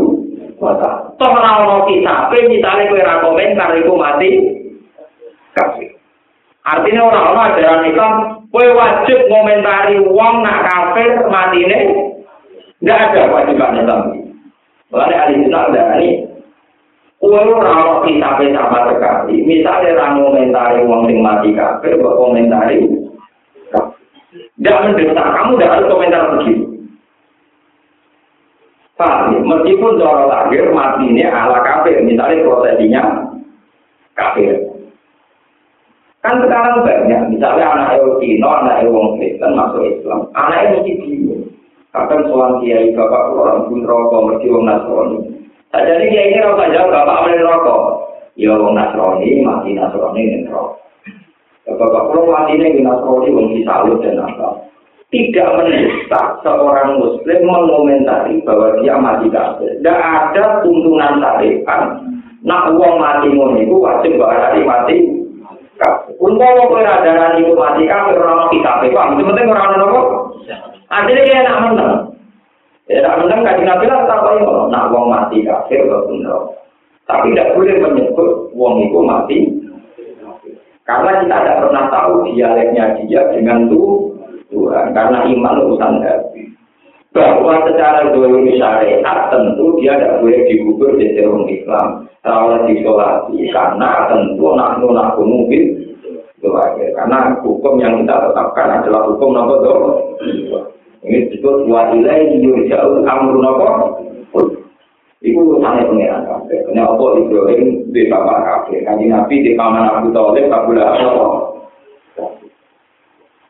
wa Ta'ala. Toh kisah, misalnya kue rakomentar itu mati kafir. Artinya orang-orang ajaran Islam, kue wajib ngomentari uang nak kafir matine, tidak ada kewajiban Islam. Mulai ahli Islam ada ini, kue orang-orang kita sama sekali. Misalnya orang ngomentari uang sing mati kafir, buat komentari, tidak mendesak, kamu tidak harus komentar begitu. Paham? Meskipun cara lahir matinya ala kafir, misalnya prosesinya kafir. Kan sekarang banyak, misalnya anak Cina, anak wong Kristen masuk Islam, anak mesti bingung. Kadang soal kiai bapak orang pun rokok, mesti wong Nasrani. Jadi kiai ini rokok jauh, bapak boleh rokok. Ya wong Nasrani, mati Nasrani ini rokok. Bapak kalau mati ini Nasrani, wong disalut dan apa. Tidak mendesak seorang Muslim mengomentari bahwa dia mati kafir. Tidak ada tuntunan syariat. Nak uang mati ngono itu wajib berarti mati Umpama kowe radaran iku mati kafir ora ono kitabe, Pak. Penting ora ono nopo? Artinya dia enak menang. Ya enak menang kan Nabi lah tak koyo nak wong mati kafir kok bener. Tapi tidak boleh menyebut wong itu mati. Karena kita tidak pernah tahu dialeknya dia dengan Tuhan. Karena iman urusan hati. Bahwa secara dulu syariat tentu dia tidak boleh dikubur di dalam Islam. Kalau disolati. Karena tentu naknu naknu mungkin itu aja. Karena hukum yang kita tetapkan adalah hukum nomor dua. Ini disebut wa ilaihi yurja'ul amru nopo. Iku urusannya pengiran kabeh. Kena apa Ibrahim di bapak kabeh. Kanji Nabi di paman Abu Talib kabula apa.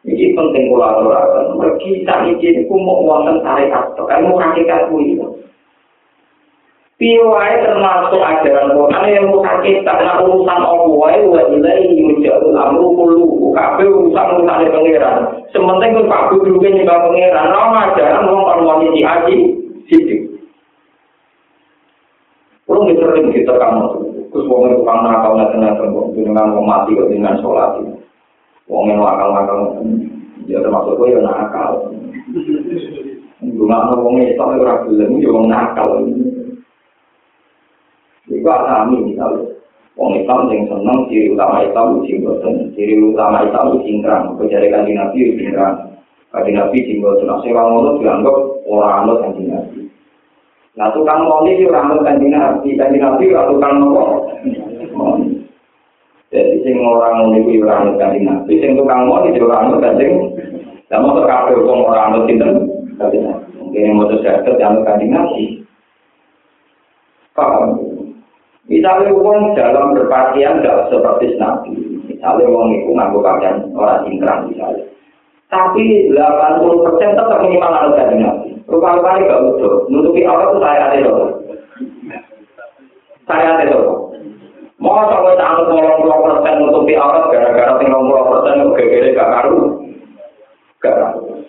Ini penting ulang-ulang. Mergi cari jenis kumuk wonten tarik atau kamu kaki kaku itu. Termasuk ajaran Quran yang muka kita kena urusan Allah wa ilai yujau lalu kulu kabe urusan urusan di pangeran. Sementing pun Pak Bu juga pangeran. Nama ajaran mau perluan di haji sidik. Perlu diterima kita kamu. Kusbongin kamu nakal nggak tenang terbang dengan mau mati dengan salat. Wong yang nakal nakal, ya termasuk gue ya nakal. Mau wong itu tapi orang bilang itu wong nakal. Itu alami misalnya. Wong Islam yang seneng ciri utama Islam itu boten, ciri utama Islam itu singkrang. Kejar kanji Nabi itu singkrang. Kanji Nabi singgoten. Nah, sewa ngono dianggap orang anut kanji Nabi. Nah, tukang moni itu rambut kanji nabi, kanji nabi itu tukang moni. Jadi sing orang moni itu rambut kanji nabi, sing tukang moni itu rambut kanji. Dan mau terkafe hukum orang rambut itu kanji nabi. Mungkin mau tersekat rambut kanji nabi. Paham? Misalnya uang dalam berpakaian tidak seperti nabi. Misalnya uang itu nganggo pakaian orang singkrang misalnya. Tapi 80% tetap minimal harus kanji nabi. Rupa-rupanya gak betul. Nutupi aurat itu saya ada loh. Saya ada loh. Mau sampai tak nolong puluh persen nutupi aurat gara-gara tinggal puluh persen gak karu. Gak karu.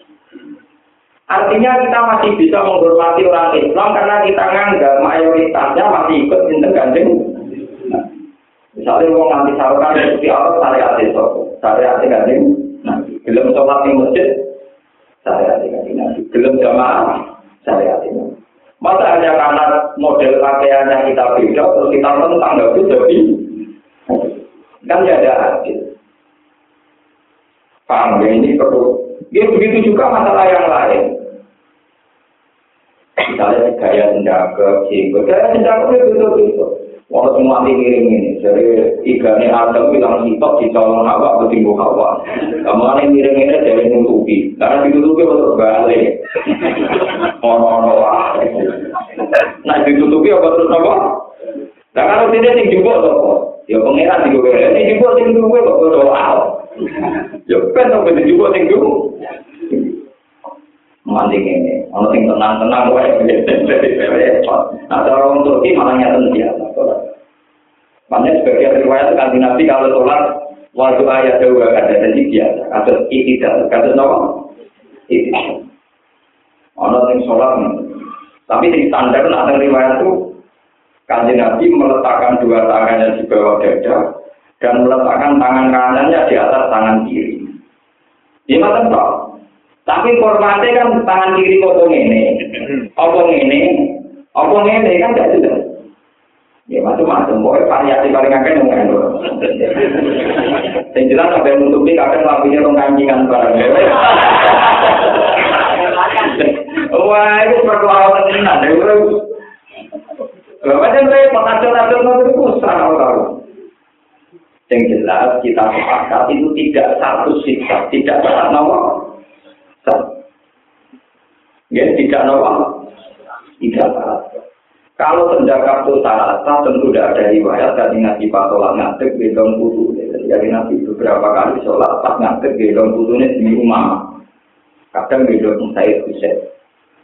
Artinya kita masih bisa menghormati orang Islam karena kita nganggap mayoritasnya masih ikut cinta ganjeng. Nah, misalnya mau nanti sarukan saya ada loh. Saya ada ganjeng. Nah, belum sholat di masjid, syariat nabi. Belum jamaah syariat ini. Masa hanya karena model pakaiannya kita beda, terus kita tentang nggak bisa jadi kan ya ada adil. Paham ya ini perlu. Ya begitu juga masalah yang lain. Misalnya gaya senjata, jenggot, gaya senjata itu betul-betul. Walau semua miring ini, jadi igane Adam bilang sitok di calon hawa bertimbu hawa. Kamu aneh miring ini dari nutupi, karena ditutupi betul balik. Ono-ono lah. Nah ditutupi apa terus apa? Nah kalau tidak sing jumbo apa? Ya pengiran di gue, ini jumbo sing kok doa. Ya kan sampai di jumbo sing gue. Mandi ini, ono sing tenang-tenang wae repot. Nah, orang Turki malah nyata dia. Makanya sebagian riwayat kanji Nabi kalau sholat waktu ayat dua kata jadi biasa. Kasus itidal, kasus nopo itidal. Ono sing sholat, tapi di standar nak riwayat itu kanji Nabi meletakkan dua tangannya di bawah dada dan meletakkan tangan kanannya di atas tangan kiri. Ini macam Tapi formatnya kan tangan kiri kok ini, apa ini, apa ini kan tidak jelas. Ya macam-macam, pokoknya variasi paling akeh yang nggak Yang jelas sampai menutupi kadang lampunya dong kancingan barang. Wah itu perkelawan tenan, ya bro. Macam repot, acil-acil nanti susah kalau Yang jelas kita sepakat itu tidak satu sikap, tidak satu nomor. Ya, tidak nomor. Tidak satu. Kalau penjaga syarat, tentu tidak ada riwayat dari Nabi pas sholat ngadeg gendong putu. Jadi Nabi beberapa kali sholat pas ngadeg gendong putunya di rumah. Kadang gendong Said Hussein.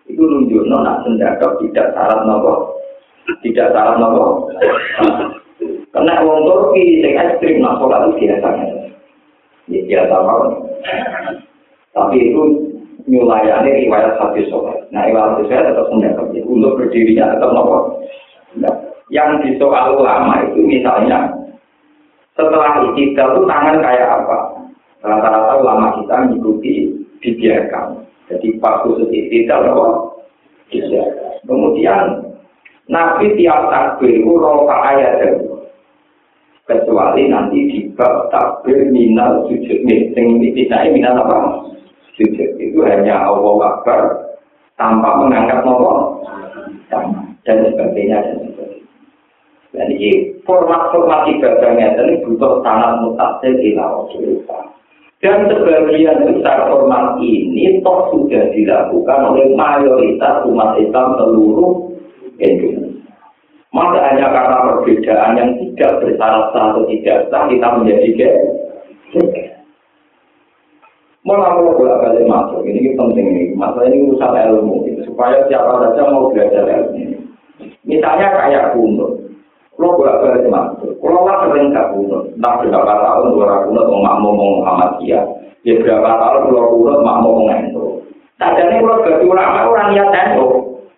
Itu nunjuk nona penjaga tidak syarat nopo, tidak syarat nopo. Karena orang Turki yang ekstrim nak sholat itu biasanya. Ya biasa banget. Tapi itu nyulayani riwayat hadis sholat. Nah, riwayat hadis sholat tetap mendapat ya. Untuk berdirinya tetap nopo. Nah, yang di soal ulama itu misalnya setelah istiqlal itu tangan kayak apa? Rata-rata ulama kita mengikuti dibiarkan. Jadi pas khusus istiqlal nopo. Kemudian Nabi tiap takbir itu roka ayat kecuali nanti di bab takbir minal sujud sing ini minal apa sujud itu hanya Allah Akbar tanpa mengangkat nopo dan sebagainya dan sebagainya. Dan ini format-format ibadahnya ini butuh tanah mutasil ila Dan sebagian besar format ini toh sudah dilakukan oleh mayoritas umat Islam seluruh Indonesia. Maka hanya karena perbedaan yang tidak bersalah atau tidak sah kita menjadi geger. Malah kalau bolak balik masuk, ini penting nih. Masalah ini urusan ilmu, gitu. supaya siapa saja mau belajar ilmu ini. Misalnya kayak kunut, kalau bolak balik masuk, kalau lah sering gak kunut, entah berapa tahun dua kunut mau makmu mau Muhammadiyah, ya berapa tahun dua kunut makmu mau Endo. Tadinya kalau bagi ulama orang niat Endo,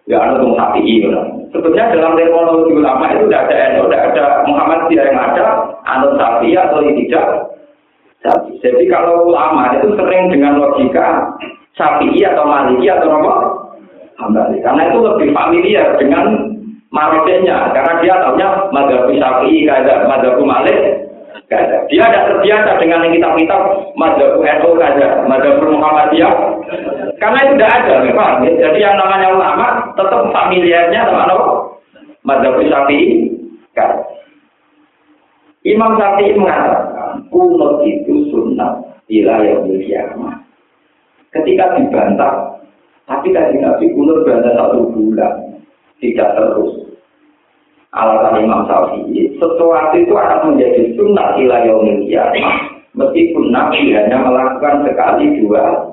ya anu tuh sapi gitu. Sebetulnya dalam terminologi ulama itu tidak ada Endo, tidak ada Muhammadiyah yang ada, anu sapi atau tidak, Jadi kalau ulama itu sering dengan logika sapi atau maliki atau apa? Hambali. Karena itu lebih familiar dengan maroknya. Karena dia tahunya madhabu sapi, kada madhabu malik, kada. Dia tidak terbiasa dengan yang kitab-kitab madhabu NU kada, madhabu Muhammadiyah. Karena itu tidak ada, memang. Jadi yang namanya ulama tetap familiarnya sama apa? Madhabu sapi, kada. Imam Syafi'i mengatakan kunut itu sunnah wilayah kiamat. Ketika dibantah, tapi tadi Nabi kunut bantah satu bulan, tidak terus. Alasan Imam Syafi'i, sesuatu itu akan menjadi sunnah wilayah kiamat. Meskipun Nabi hanya melakukan sekali dua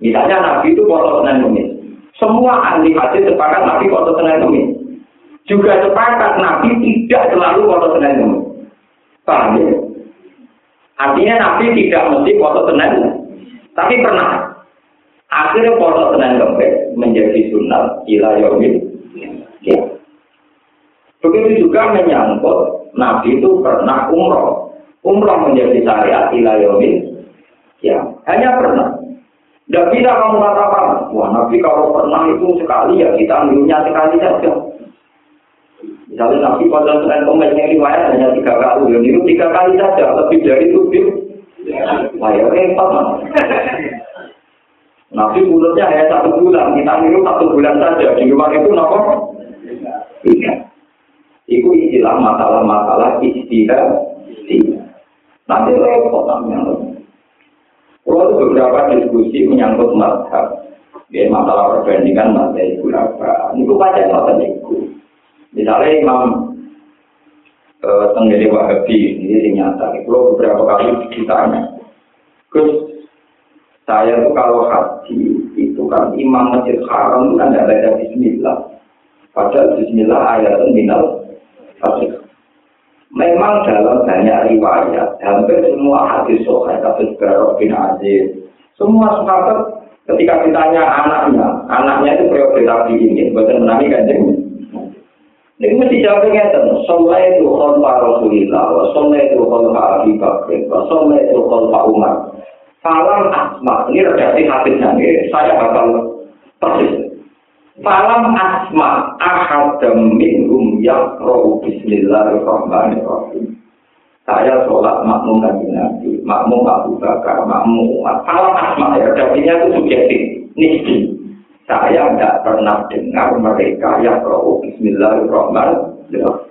Misalnya Nabi itu foto Senin. Semua ahli hadis sepakat Nabi foto Senin. Juga sepakat Nabi tidak selalu foto Senin Kemis. Paham ya? Artinya Nabi tidak mesti foto Senin, tapi pernah. Akhirnya foto Senin Kemis menjadi sunnah ila yaumil ya. Begitu juga menyangkut Nabi itu pernah umroh. Umroh menjadi syariat ila yaumil ya. Hanya pernah. Tidak bisa kamu katakan, wah Nabi kalau pernah itu sekali ya kita ambilnya sekali saja. Misalnya Nabi Senin Kemis yang riwayat hanya tiga kali, dan itu tiga kali saja, lebih dari itu, ya repot. Nabi mulutnya hanya satu bulan, kita minum satu bulan saja, di luar itu nopo? Iya. Itu istilah masalah-masalah istihad. Nanti repot namanya. Kalau beberapa diskusi menyangkut mazhab, ya masalah perbandingan mazhab itu apa? Ini baca mazhab itu. Misalnya Imam Tenggiri Wahabi ini nyata. Kalau beberapa kali ditanya, Gus, saya tuh kalau haji itu kan Imam Masjid Haram itu kan tidak ada Bismillah. Padahal Bismillah ayat minal Fasih. Memang dalam banyak riwayat, hampir semua hadis sohail, kasus Barok bin Aziz, semua sahabat ketika ditanya anaknya, anaknya itu prioritas ini, bukan menangi kanjeng ini mesti jawab ngeten, soleh itu khalfa Rasulillah, wa soleh itu khalfa Abi wa soleh itu khalfa Umar. Falam asma, ini redaksi hadisnya, ini saya bakal persis. Falam asma ahadam minhum yakrohu bismillahirrahmanirrahim. Saya sholat makmum kaji Nabi, makmum Abu Bakar, makmum Umar. Falam asma, ya redaksinya itu subjektif, nisbi. Saya tidak pernah dengar mereka yang tahu Bismillahirrahmanirrahim.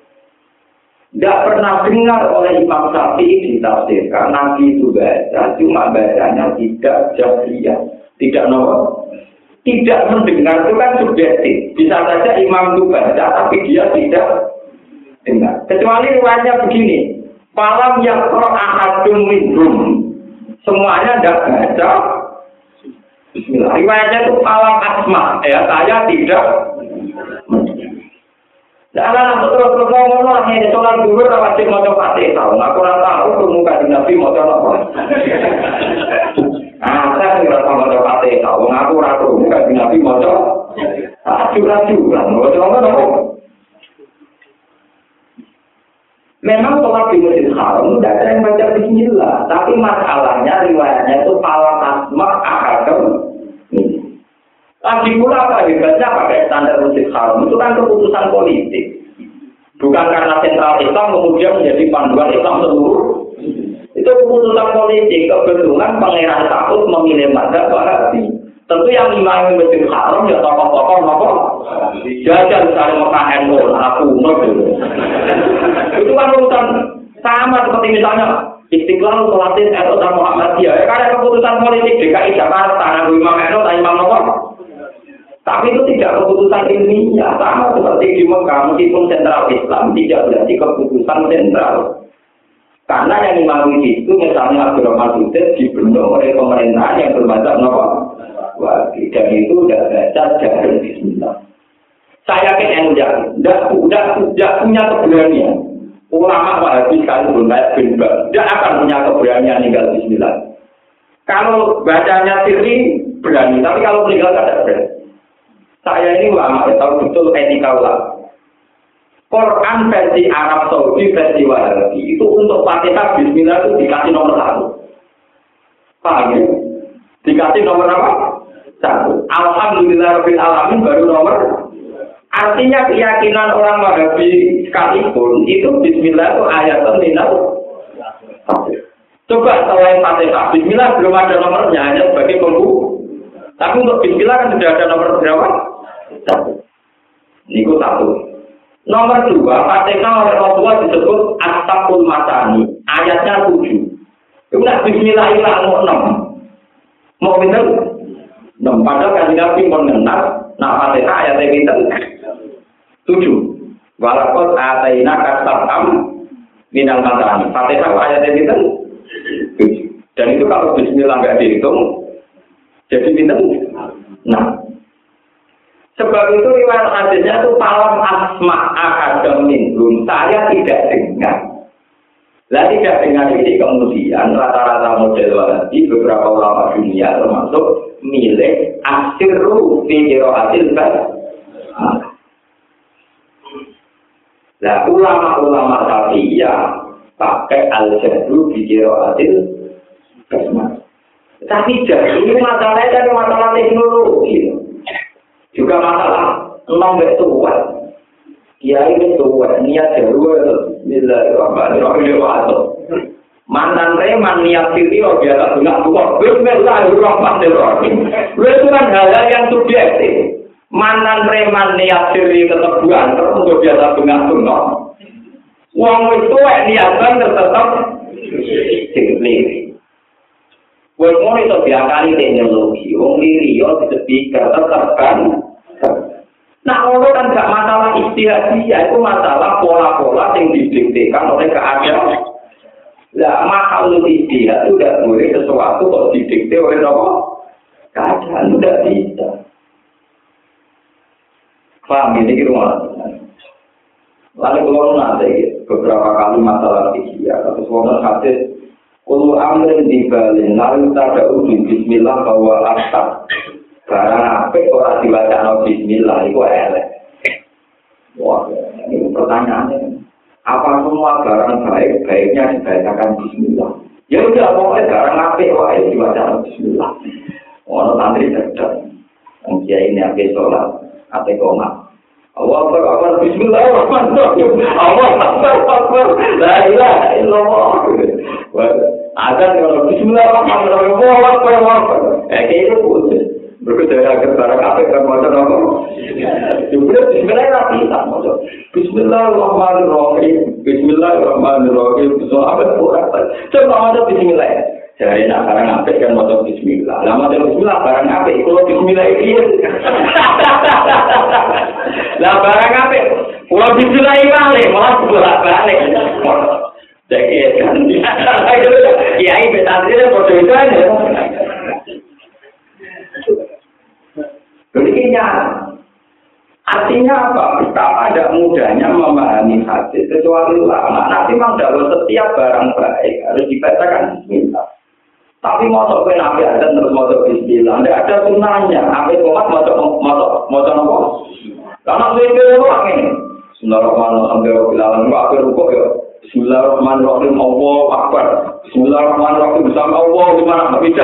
Tidak pernah dengar oleh Imam Syafi'i ditafsirkan Nabi itu baca, cuma bacanya tidak jahiliyah, tidak nomor. Tidak mendengar itu kan subjektif. Bisa saja imam itu baca, tapi dia tidak dengar. Kecuali riwayatnya begini, Falam yang ahadum minhum. Semuanya tidak baca, Bismillah. Riwayatnya itu alam asma. Ya, saya tidak. Jangan terus terus ngomong lah ini sholat dulu wajib mau coba tahu. Aku kurang tahu permuka di nabi mau coba apa. Ah, saya nggak tahu mau coba tahu. Aku ragu permuka di nabi mau coba. Raju raju lah, mau coba apa? Memang sholat di masjid haram tidak ada yang baca Bismillah, tapi masalahnya riwayatnya itu alam asma ahadam Lagi pula apa hebatnya pakai standar masjid haram itu kan keputusan politik. Bukan karena sentral Islam kemudian menjadi panduan Islam seluruh. Itu keputusan politik. Kebetulan pangeran takut memilih madzhab Wahabi. Tentu yang imam masjid haram ya tokoh-tokoh nopo. Jajan misalnya Mekah NU, aku Itu kan urusan sama seperti misalnya Istiqlal sholatin NU dan Muhammadiyah. Ya, karena keputusan politik DKI Jakarta, Nabi Imam NU Imam Nopo. Tapi itu tidak keputusan ilmiah, sama seperti di Mekah, meskipun sentral Islam tidak berarti keputusan sentral. Karena yang dimiliki itu misalnya Abdurrahman Sudut dibentuk oleh pemerintahan yang bermacam nopo. Wajib dan itu sudah baca dari Bismillah. Saya yakin yang tidak, tidak, tidak punya keberanian. Ulama Wahabi sekalipun kayak bin tidak akan punya keberanian tinggal Bismillah. Kalau bacanya sirri berani, tapi kalau meninggal tidak berani. Saya ini ulama, tahu betul etika ulama. Quran versi Arab Saudi versi Wahabi itu untuk Fatihah Bismillah itu dikasih nomor satu. Paham ya? Dikasih nomor apa? Satu. Alhamdulillah Rabbil Alamin baru nomor Artinya keyakinan orang Wahabi sekalipun itu Bismillah itu ayat minal Coba selain Fatihah, Bismillah belum ada nomornya hanya sebagai pembuka. Tapi untuk Bismillah kan sudah ada nomor berapa? Satu. Niku satu. Nomor dua, Fatihah oleh Rasulullah disebut Astagful Masani. Ayatnya tujuh. Itu nak Bismillah ilah mau enam. Mau pinter? Enam. Padahal kan Nabi mengenal. Nah Fatihah ayatnya pinter. Tujuh. Walaupun ataina kasarham minal masani. Fatihah ayatnya. Tujuh. Dan itu kalau Bismillah nggak dihitung, jadi pinter? Nah. Sebab itu riwayat hadisnya itu palam asma akadem minhum. Saya tidak dengar. Lah tidak dengar ini kemudian rata-rata model wahabi beberapa ulama dunia termasuk milik asiru fi hasil kan. Lah ulama-ulama ya pakai al-jadru fi hasil basmah. Tapi jadi ini masalahnya dari masalah teknologi. Juga masalah enam tua. Kiai tua, niat jaru Bismillahirrahmanirrahim. Mantan reman niat sini oh biasa bunga tua. Bismillahirrahmanirrahim. Itu kan hal yang subjektif. Mantan reman niat siri ketebuan terus untuk biasa bunga bunga. Uang itu niat banget tetap sing Wong ngono iso diakali teknologi, wong liri yo speaker tetap kan. Nah, ono kan gak masalah istihadiyah, itu masalah pola-pola yang didiktekan oleh keadaan. Lah, mahal istihad itu tidak boleh sesuatu kok didikte oleh apa? Keadaan tidak bisa. Paham ini gitu Lalu kalau nanti beberapa kali masalah istihad, atau sebuah hadis Ulu amrin di balin, lalu tada uji bismillah bahwa asap. Barang apik orang dibaca no bismillah, itu elek. Wah, ini pertanyaannya. Apa semua barang baik, baiknya dibacakan bismillah? Ya udah, pokoknya barang wah ini dibaca no bismillah. Orang santri cerdas. Mungkin ini apik sholat, apik komat. Allah Akbar, Bismillahirrahmanirrahim. Allah Akbar, La ilaha illallah. Ada kalau Bismillahirrahmanirrahim. Eh, kayak itu putus. Berbeda agar barang apa yang macam apa? Juga Bismillahirrahmanirrahim. Bismillahirrahmanirrahim. Bismillahirrahmanirrahim. Bismillahirrahmanirrahim. Coba ada Bismillah. Jadi nak barang apa kan mau Bismillah. Lama mau Bismillah barang apa? Kalau Bismillah ini. Lah barang apa? Kalau Bismillah ini balik, malah bolak balik. Jadi kan, ya ini itu Artinya apa? Betapa ada mudahnya memahami hadis kecuali ulama. Nanti memang dalam setiap barang baik harus dibacakan Bismillah. Tapi motor kowe nabi ada terus motor bismillah. Tidak ada sunnahnya. Nabi komat motor motor motor nopo. Karena kira orang ini. Bismillahirrahmanirrahim. Sampai bilangan akhir rukuk ya. Bismillahirrahmanirrahim. Allah Akbar. Bismillahirrahmanirrahim. Bersama Allah gimana bisa?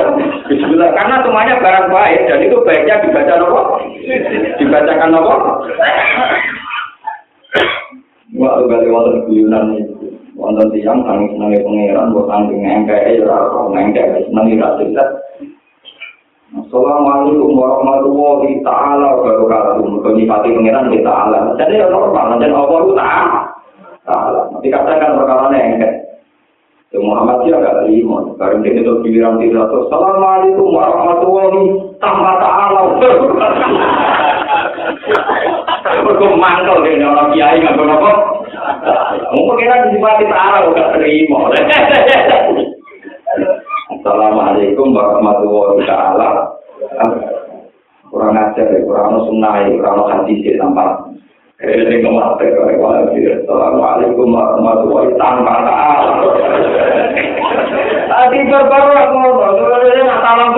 Bismillah. Karena semuanya barang baik dan itu baiknya dibaca apa? Dibacakan apa? Wah, kali wonten guyunan itu. Wonten tiang kami senangi pangeran, buat tanggung ngengkai, ya ngengkai, senangi rasa Assalamualaikum warahmatullahi taala wabarakatuh. Mergo nyifati pangeran kita ala. Jadi ya normal, Allah itu. Tapi katakan perkara engke. Itu Muhammad dia agak terima. Barang dia itu giliran tidak Assalamualaikum warahmatullahi tanpa taala. Mergo mangkel dene orang kiai nggak apa. Mungkin kita disifati taala udah terima. Assalamualaikum warahmatullahi taala. Kurang ajar ya, kurang sunnah, kurang hadis ya tanpa ini kemati Assalamualaikum warahmatullahi tanpa taala. Tadi berbaru aku ngomong, sebenarnya salam.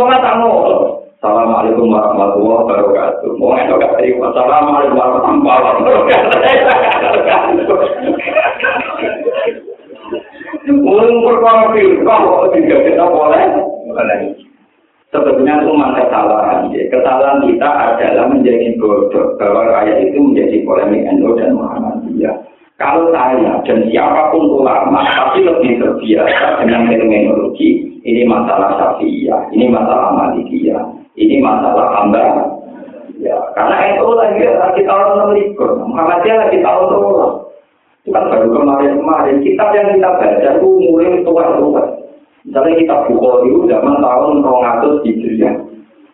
Assalamualaikum warahmatullahi wabarakatuh. Mau enak gak terima? Assalamualaikum warahmatullahi wabarakatuh. Mulai perkara firqah kok tidak kita boleh. Sebetulnya itu kesalahan. Kesalahan kita adalah menjadi bodoh bahwa rakyat itu menjadi polemik NU dan Muhammadiyah. Kalau saya dan siapa pun ulama tapi lebih terbiasa dengan terminologi ini masalah syafi'iyah, ini masalah malikiyah, ini masalah hamba. Ya, karena itu lagi lagi tahun enam likur, Muhammadiyah lagi tahun dua. Itu kan baru kemarin-kemarin. Kitab yang kita baca itu mulai tua-tua. Misalnya kita Bukhari itu zaman tahun 200 Hijriah.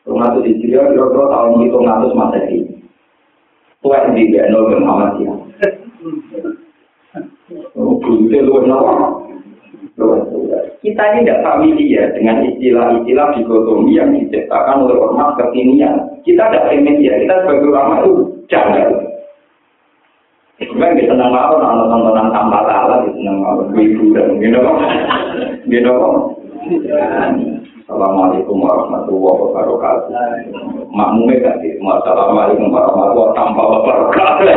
200 Hijriah kira-kira tahun itu 200 Masehi. Tua yang di Gano dan Muhammadiyah. Oh, Bukti lu kita ini tidak familiar dengan istilah-istilah dikotomi yang diciptakan oleh ormas kekinian. Kita tidak familiar, kita sebagai ulama itu jangan. Sebenarnya kita senang mau nonton tontonan tanpa salah, kita senang mau hiburan, gitu kok, gitu kok. Assalamualaikum warahmatullahi wabarakatuh. Makmumnya gak sih? Assalamualaikum warahmatullahi tanpa wabarakatuh.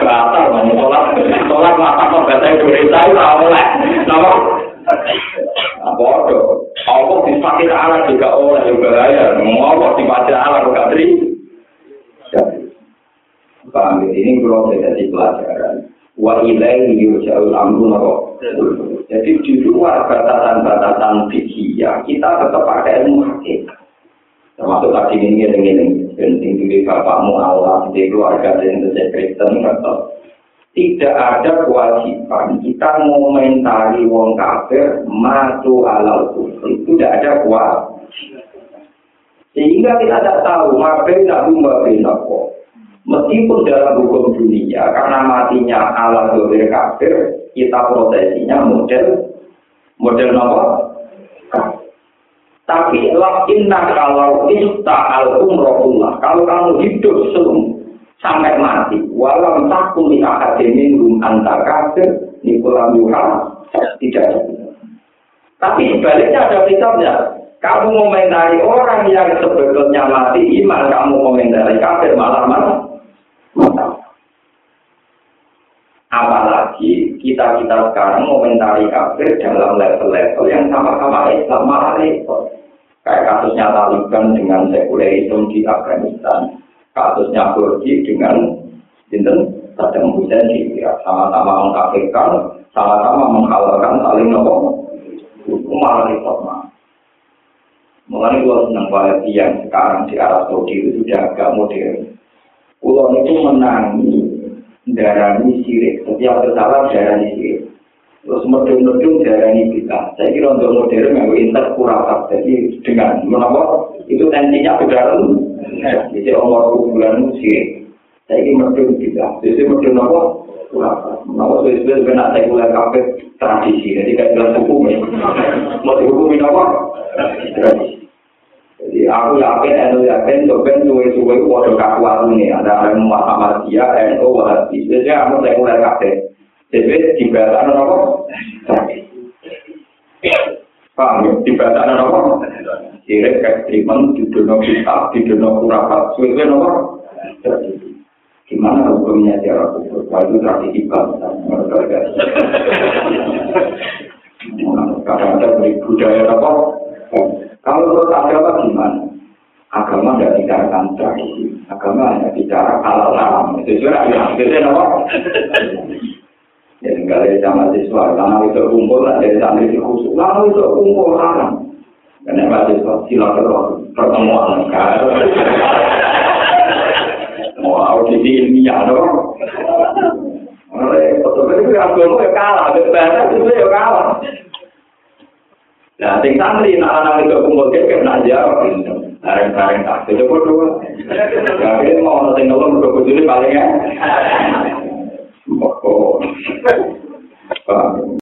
Batal, mau sholat, sholat mata kok bahasa Indonesia itu oleh. Nama? Apa itu? Apa dispakai alat juga oleh juga ya? Mau apa dispakai alat juga terima? Paham ya? Ini kalau jadi pelajaran. Wa ilaihi yurja'ul amru? Jadi di luar batasan-batasan fikih ya, kita tetap pakai ilmu hakikat. Termasuk tadi ini ini ini penting di bapakmu Allah di keluarga dan di Kristen tetap tidak ada kewajiban kita mengomentari wong kafir matu alal kufur itu tidak ada kewajiban sehingga kita tidak tahu ngapain nabi ngapain apa Meskipun dalam hukum dunia, karena matinya Allah dohir kafir, kita prosesinya model model apa? Tapi inna kalau ista al umrohullah, kalau kamu hidup sebelum sampai mati, walau takut di akademi rum antar kafir, nikulam yuha, tidak Tapi sebaliknya ada kitabnya, kamu komentari orang yang sebetulnya mati iman, kamu komentari kafir malah Apalagi kita-kita sekarang komentari kafir dalam level-level yang sama-sama Islam malah repot. Kayak kasusnya Taliban dengan sekulerisme di Afghanistan. Kasusnya Kurdi dengan Sinten Saddam Hussein di Irak. Sama-sama mengkafirkan, sama-sama menghalalkan saling nopo. Malah repot mah. Mengenai gua senang banget yang sekarang di Arab Saudi itu sudah agak modern. Pulau itu menangi darani sirik. Setiap kesalahan darani sirik. Terus medung-medung darani kita. Saya kira untuk modern yang interkuratif. Jadi dengan menapa itu tensinya bedaran. Jadi umur bulan sirik. Saya kira medung kita. Jadi medung apa? Kuratif. Menapa sesuai dengan sekuler kafe tradisi. Jadi kayak jelas hukum ya. Mau dihukumin apa? Tradisi. Aku yakin, aku yakin, coba suwe-suwe itu waduh kakuan ini. Ada yang Muhammad dia, NU, Wahabi. Jadi aku saya mulai kafe. Jadi dibaca apa? Paham ya? Dibaca apa? Sirik ekstremen, di dunia kita, di dunia kurapat. Suwe-suwe apa? Gimana hukumnya cara? Wah itu tradisi bangsa. Kadang-kadang beri budaya apa? Kalau menurut agama gimana? Agama tidak bicarakan tradisi. Agama hanya bicara halal haram. Itu juga yang apa? Ya, enggak ada sama siswa, karena itu kumpul, ada santri di khusus, lalu itu kumpul haram. Karena mahasiswa silaturahmi pertemuan. Mau audisi ilmiah dong. Oleh betul itu agama ya kalah, itu ya kalah. Nah, sing santri nak ana nek kumpul kek kena jawab. Areng-areng tak dicoba dua. Ya mau ana sing nolong kok kudu paling ya. Pak.